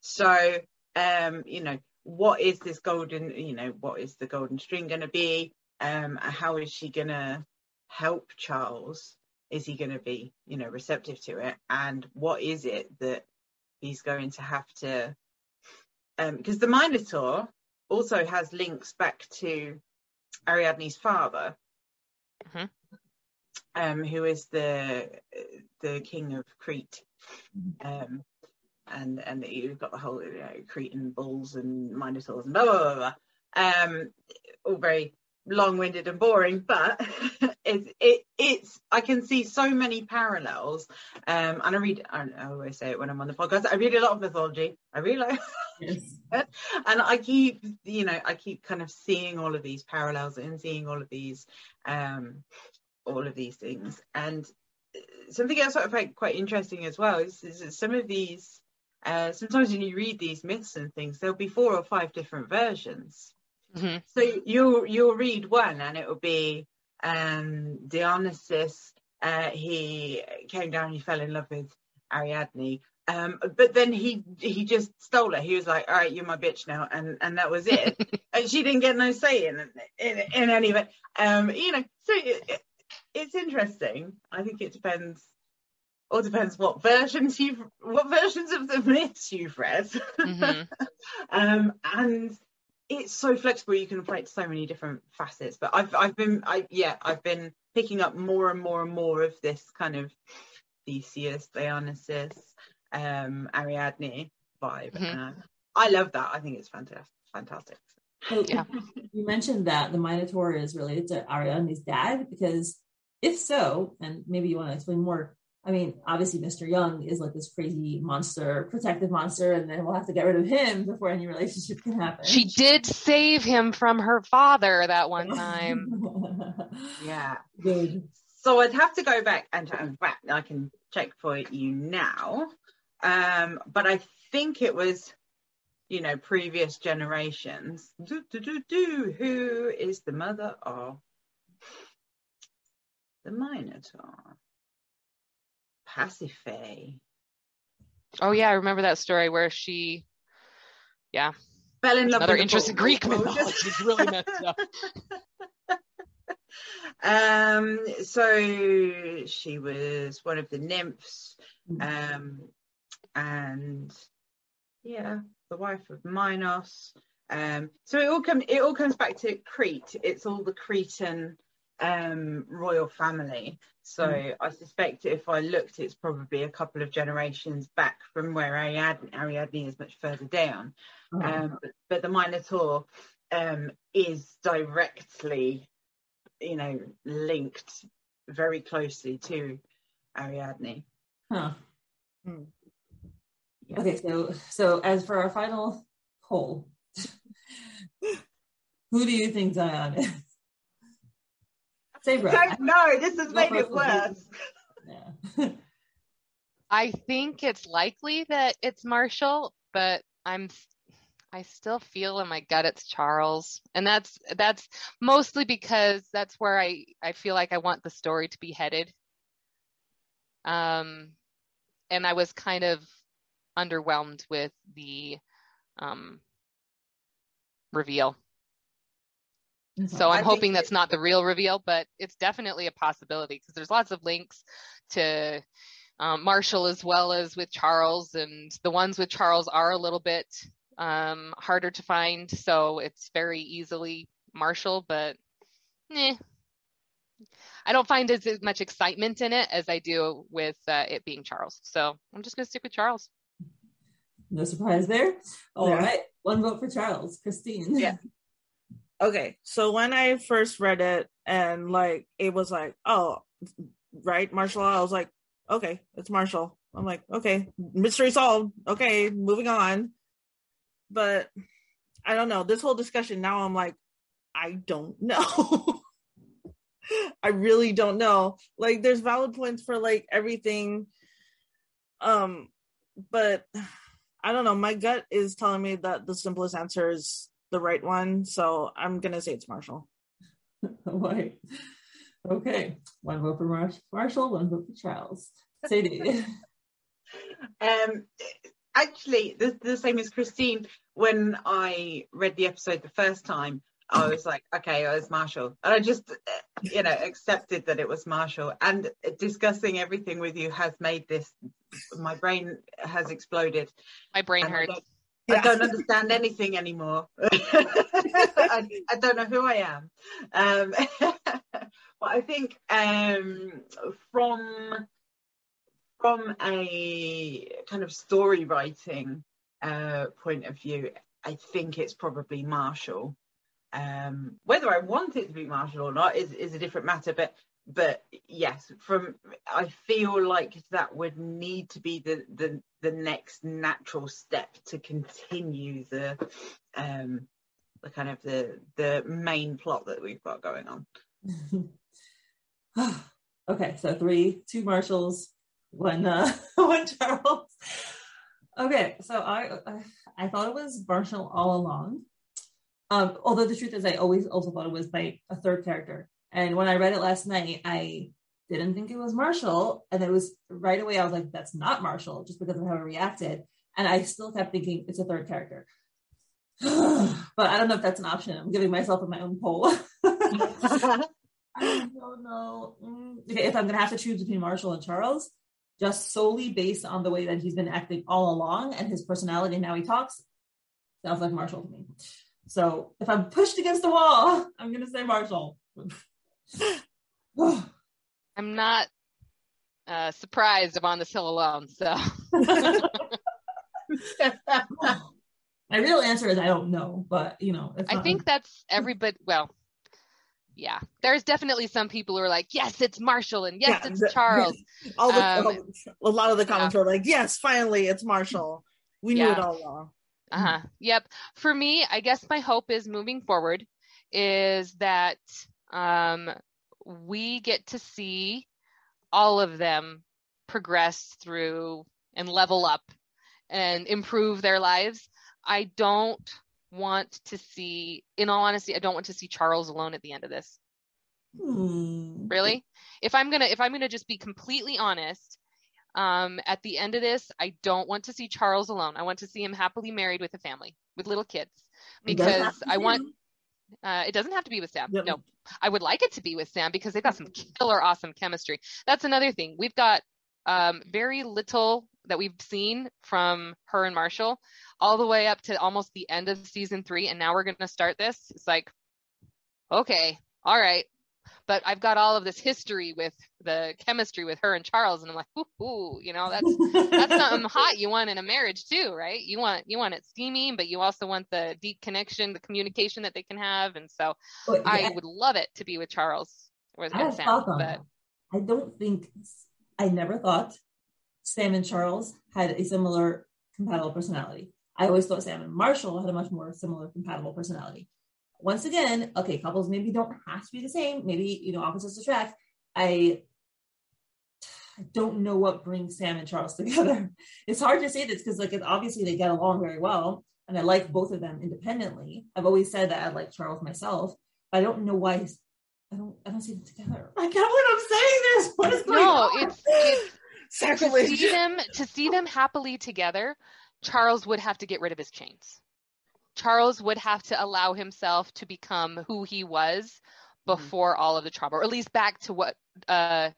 So, um, you know, what is this golden? You know, what is the golden string going to be? Um, how is she going to help Charles? Is he going to be, you know, receptive to it? And what is it that he's going to have to because um, the Minotaur also has links back to Ariadne's father, mm-hmm. um, who is the the king of Crete, um, and and you've got the whole you know, Cretan bulls and Minotaurs and blah blah blah, blah. Um, all very long-winded and boring, but [laughs] it's it, it's I can see so many parallels. Um, and I read I, I, always say it when I'm on the podcast. I read a lot of mythology. I really like, yes. [laughs] and I keep you know I keep kind of seeing all of these parallels and seeing all of these um all of these things. And something else I find quite interesting as well is, is that some of these. Uh, sometimes when you read these myths and things, there'll be four or five different versions. Mm-hmm. So you'll you'll read one and it will be um, Dionysus. Uh, he came down. He fell in love with Ariadne. Um, but then he he just stole her. He was like, "All right, you're my bitch now," and and that was it. [laughs] and she didn't get no say in in, in any of it. Um, you know, so it, it, it's interesting. I think it depends. All depends what versions you've what versions of the myths you've read. Mm-hmm. [laughs] um, and it's so flexible you can apply it to so many different facets but i've i've been i yeah i've been picking up more and more and more of this kind of theseus dionysus um, Ariadne vibe. Mhm. Uh, I love that. I think it's fantastic. Fantastic. So Yeah. [laughs] you mentioned that the Minotaur is related to Ariadne's dad because if so, and maybe you want to explain more. I mean, obviously, Mr. Young is like this crazy monster, protective monster, and then we'll have to get rid of him before any relationship can happen. She did save him from her father that one [laughs] time. Yeah. Good. So I'd have to go back and in fact I can check for you now. Um, but I think it was, you know, previous generations. Do, do, do, do. Who is the mother of the Minotaur? Pasiphae. Oh yeah, I remember that story where she yeah. Fell in love Another with the interest in. Greek What mythology it? is really messed up. [laughs] um, so she was one of the nymphs, um, and yeah, the wife of Minos. Um, so it all comes it all comes back to Crete. It's all the Cretan um, royal family. So Mm. I suspect if I looked, it's probably a couple of generations back from where Ariadne, Ariadne is much further down. Uh-huh. Um, but, but the Minotaur um, is directly, you know, linked very closely to Ariadne. Huh. Yeah. Okay, so so as for our final poll, [laughs] who do you think Dion is? Sabra. Don't know. This has made it it, worse. Yeah. [laughs] I think it's likely that it's Marshall, but I'm I still feel in my gut it's Charles. And that's that's mostly because that's where I I feel like I want the story to be headed. Um and I was kind of underwhelmed with the um reveal. So I I'm think hoping that's not the real reveal, but it's definitely a possibility because there's lots of links to um, Marshall as well as with Charles, and the ones with Charles are a little bit um, harder to find. So it's very easily Marshall, but eh. I don't find as as much excitement in it as I do with uh, it being Charles. So I'm just going to stick with Charles. no surprise there. All Yeah. right, one vote for Charles. Krystine. Yeah. [laughs] Okay, so when I first read it and like it was like, oh, right, Marshall, I was like, okay, it's Marshall. I'm like, okay, mystery solved. Okay, moving on. But I don't know. This whole discussion now, I'm like, I don't [laughs] know. I really don't know. Like, there's valid points for like everything. Um, but I don't know. My gut is telling me that the simplest answer is the right one. So I'm gonna say it's Marshall. [laughs] Right. Okay, one vote for Mar- Marshall, one vote for Charles. Sadie. [laughs] [laughs] Um, actually, the, the same as Krystine. When I read the episode the first time, I was like, okay, it was Marshall, and I just, uh, you know, accepted that it was Marshall. And discussing everything with you has made this. My brain has exploded. My brain And hurts. I don't understand anything anymore. [laughs] I, I don't know who I am. Um, [laughs] but I think um, from from a kind of story writing uh, point of view, I think it's probably Marshall. Um, whether I want it to be Marshall or not is, is a different matter, but but yes, from I feel like that would need to be the the the next natural step to continue the um the kind of the the main plot that we've got going on. [sighs] okay, so three, two marshals one uh, [laughs] one Charles. Okay, so I I thought it was Marshall all along. Um, although the truth is, I always also thought it was my a third character. And when I read it last night, I didn't think it was Marshall, and it was right away. I was like, "That's not Marshall," just because of how I reacted. And I still kept thinking it's a third character. [sighs] but I don't know if that's an option. I'm giving myself my own poll. [laughs] I don't know. Mm, Okay, if I'm gonna have to choose between Marshall and Charles, just solely based on the way that he's been acting all along and his personality and how he talks, sounds like Marshall to me. So if I'm pushed against the wall, [laughs] I'm gonna say Marshall. [laughs] [sighs] I'm not uh, surprised I'm on this hill alone. So [laughs] My real answer is I don't know, but you know, it's I think that's everybody. Well, yeah, there's definitely some people who are like, yes, it's Marshall, and yes, Yeah, it's the- Charles. [laughs] All the Um, a lot of the comments were like, "Yes, finally, it's Marshall. We knew Yeah. it all along." Uh-huh. Yep. For me, I guess my hope is moving forward is that um, we get to see all of them progress through and level up and improve their lives. I don't want to see, in all honesty, I don't want to see Charles alone at the end of this. Hmm. Really? If I'm gonna, if I'm gonna just be completely honest, um, at the end of this, I don't want to see Charles alone. I want to see him happily married with a family, with little kids, It does have because I want. Uh, it doesn't have to be with Sam. Yep. No, I would like it to be with Sam because they've got some killer awesome chemistry. That's another thing. We've got um, very little that we've seen from her and Marshall, all the way up to almost the end of season three, and now we're going to start this. It's like, okay, all right, but I've got all of this history with the chemistry with her and Charles, and I'm like, ooh, ooh you know, that's that's [laughs] something hot you want in a marriage too, right? You want you want it steamy, but you also want the deep connection, the communication that they can have, and so But, I would love it to be with Charles with I Sam, but. I don't think I never thought Sam and Charles had a similar compatible personality. I always thought Sam and Marshall had a much more similar compatible personality. Once again, okay, couples maybe don't have to be the same. Maybe you know opposites attract. I I don't know what brings Sam and Charles [laughs] together. It's hard to say this because like it's obviously they get along very well, and I like both of them independently. I've always said that I like Charles myself, but I don't know why. I don't. I don't see them together. I can't believe I'm saying this. What is going no, on? it's it's [laughs] to see them to see them happily together. Charles would have to get rid of his chains. Charles would have to allow himself to become who he was before all of the trouble, or at least back to what uh,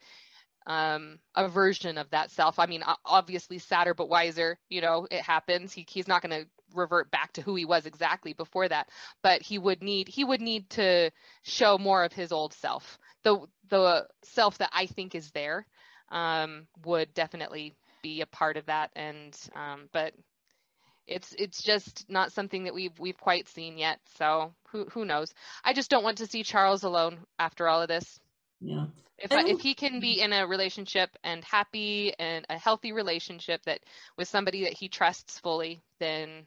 um, a version of that self. I mean, obviously sadder but wiser. You know, it happens. He he's not going to revert back to who he was exactly before that, but he would need he would need to show more of his old self. The the self that I think is there um, would definitely be a part of that. And um, but it's it's just not something that we've we've quite seen yet. So who who knows? I just don't want to see Charles alone after all of this. yeah. If I, if he can be in a relationship and happy and a healthy relationship that with somebody that he trusts fully, then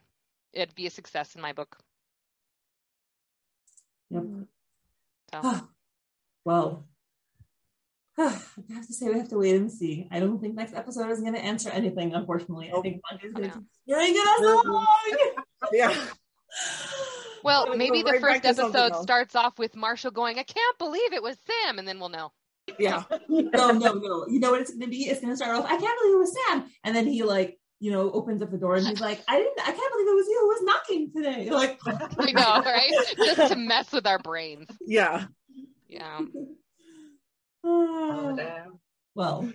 it'd be a success in my book. Yep. So ah. well, [sighs] I have to say we have to wait and see. I don't think next episode is going to answer anything. Unfortunately, I Nope. think Monday's going Yeah. to keep stringing us along. [laughs] yeah. [sighs] well, Gonna maybe the right first episode starts off with Marshall going, "I can't believe it was Sam," and then we'll know. Yeah. [laughs] no, no, no. You know what it's going to be? It's going to start off. I can't believe it was Sam, and then he like you know opens up the door and he's like, I didn't. I can't believe it was you who was knocking today. You're [laughs] like, I know, right? Just to mess with our brains. Yeah. Yeah. [sighs] Damn. well,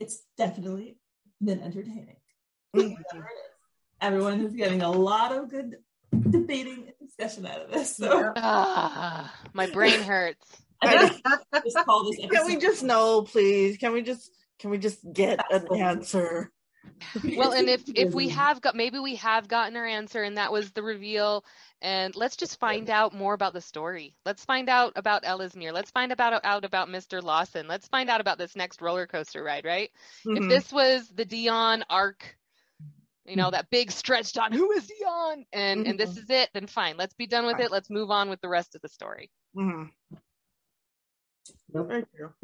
it's definitely been entertaining. Mhm. Everyone is getting a lot of good debating and discussion out of this. So Ah, my brain hurts. I just call this Can we just know, please? Can we just can we just get an answer? [laughs] Well, and if if we have got maybe we have gotten our answer and that was the reveal and let's just find out more about the story. Let's find out about Ellesmere. Let's find about out about Mr. Lawson. Let's find out about this next roller coaster ride, right? If Mhm. this was the Dion arc, you know, that big stretched on who is Dion and and this is it, then fine. Let's be done with it. Let's move on with the rest of the story. mm-hmm. Nope. [laughs] Very true.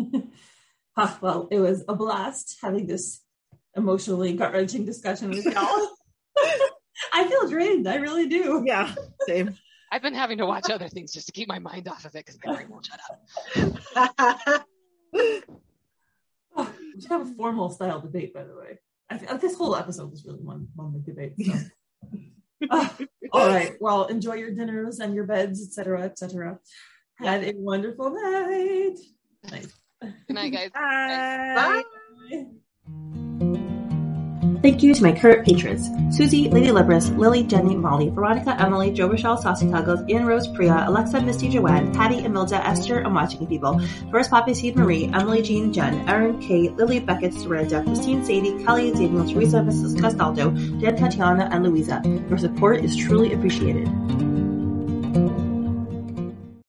Well, it was a blast having this emotionally gut wrenching discussion with y'all. [laughs] I feel drained. I really do. Yeah. Same. I've been having to watch other things just to keep my mind off of it because my brain won't shut up. Oh, we should have a formal style debate, by the way. I, th- this whole episode was really one one big debate. So. [laughs] Ah, all right. Well, enjoy your dinners and your beds, etc., etc. Have a wonderful night. Nice. Good night, guys. Bye. Bye. Thank you to my current patrons Susie, Lady Libris, Lily, Jenny, Molly, Veronica, Emily, Joe Rochelle, Saucy Tuggles, Ian Rose, Priya, Alexa, Misty, Joanne, Patty, Emilda, Esther, and Watching People, First Poppy Seed Marie, Emily, Jean, Jen, Erin, Kate, Lily, Beckett, Soraya, Christine, Sadie, Kelly, Daniel, Teresa, Mrs. Castaldo, Dan, Tatiana, and Louisa. Your support is truly appreciated.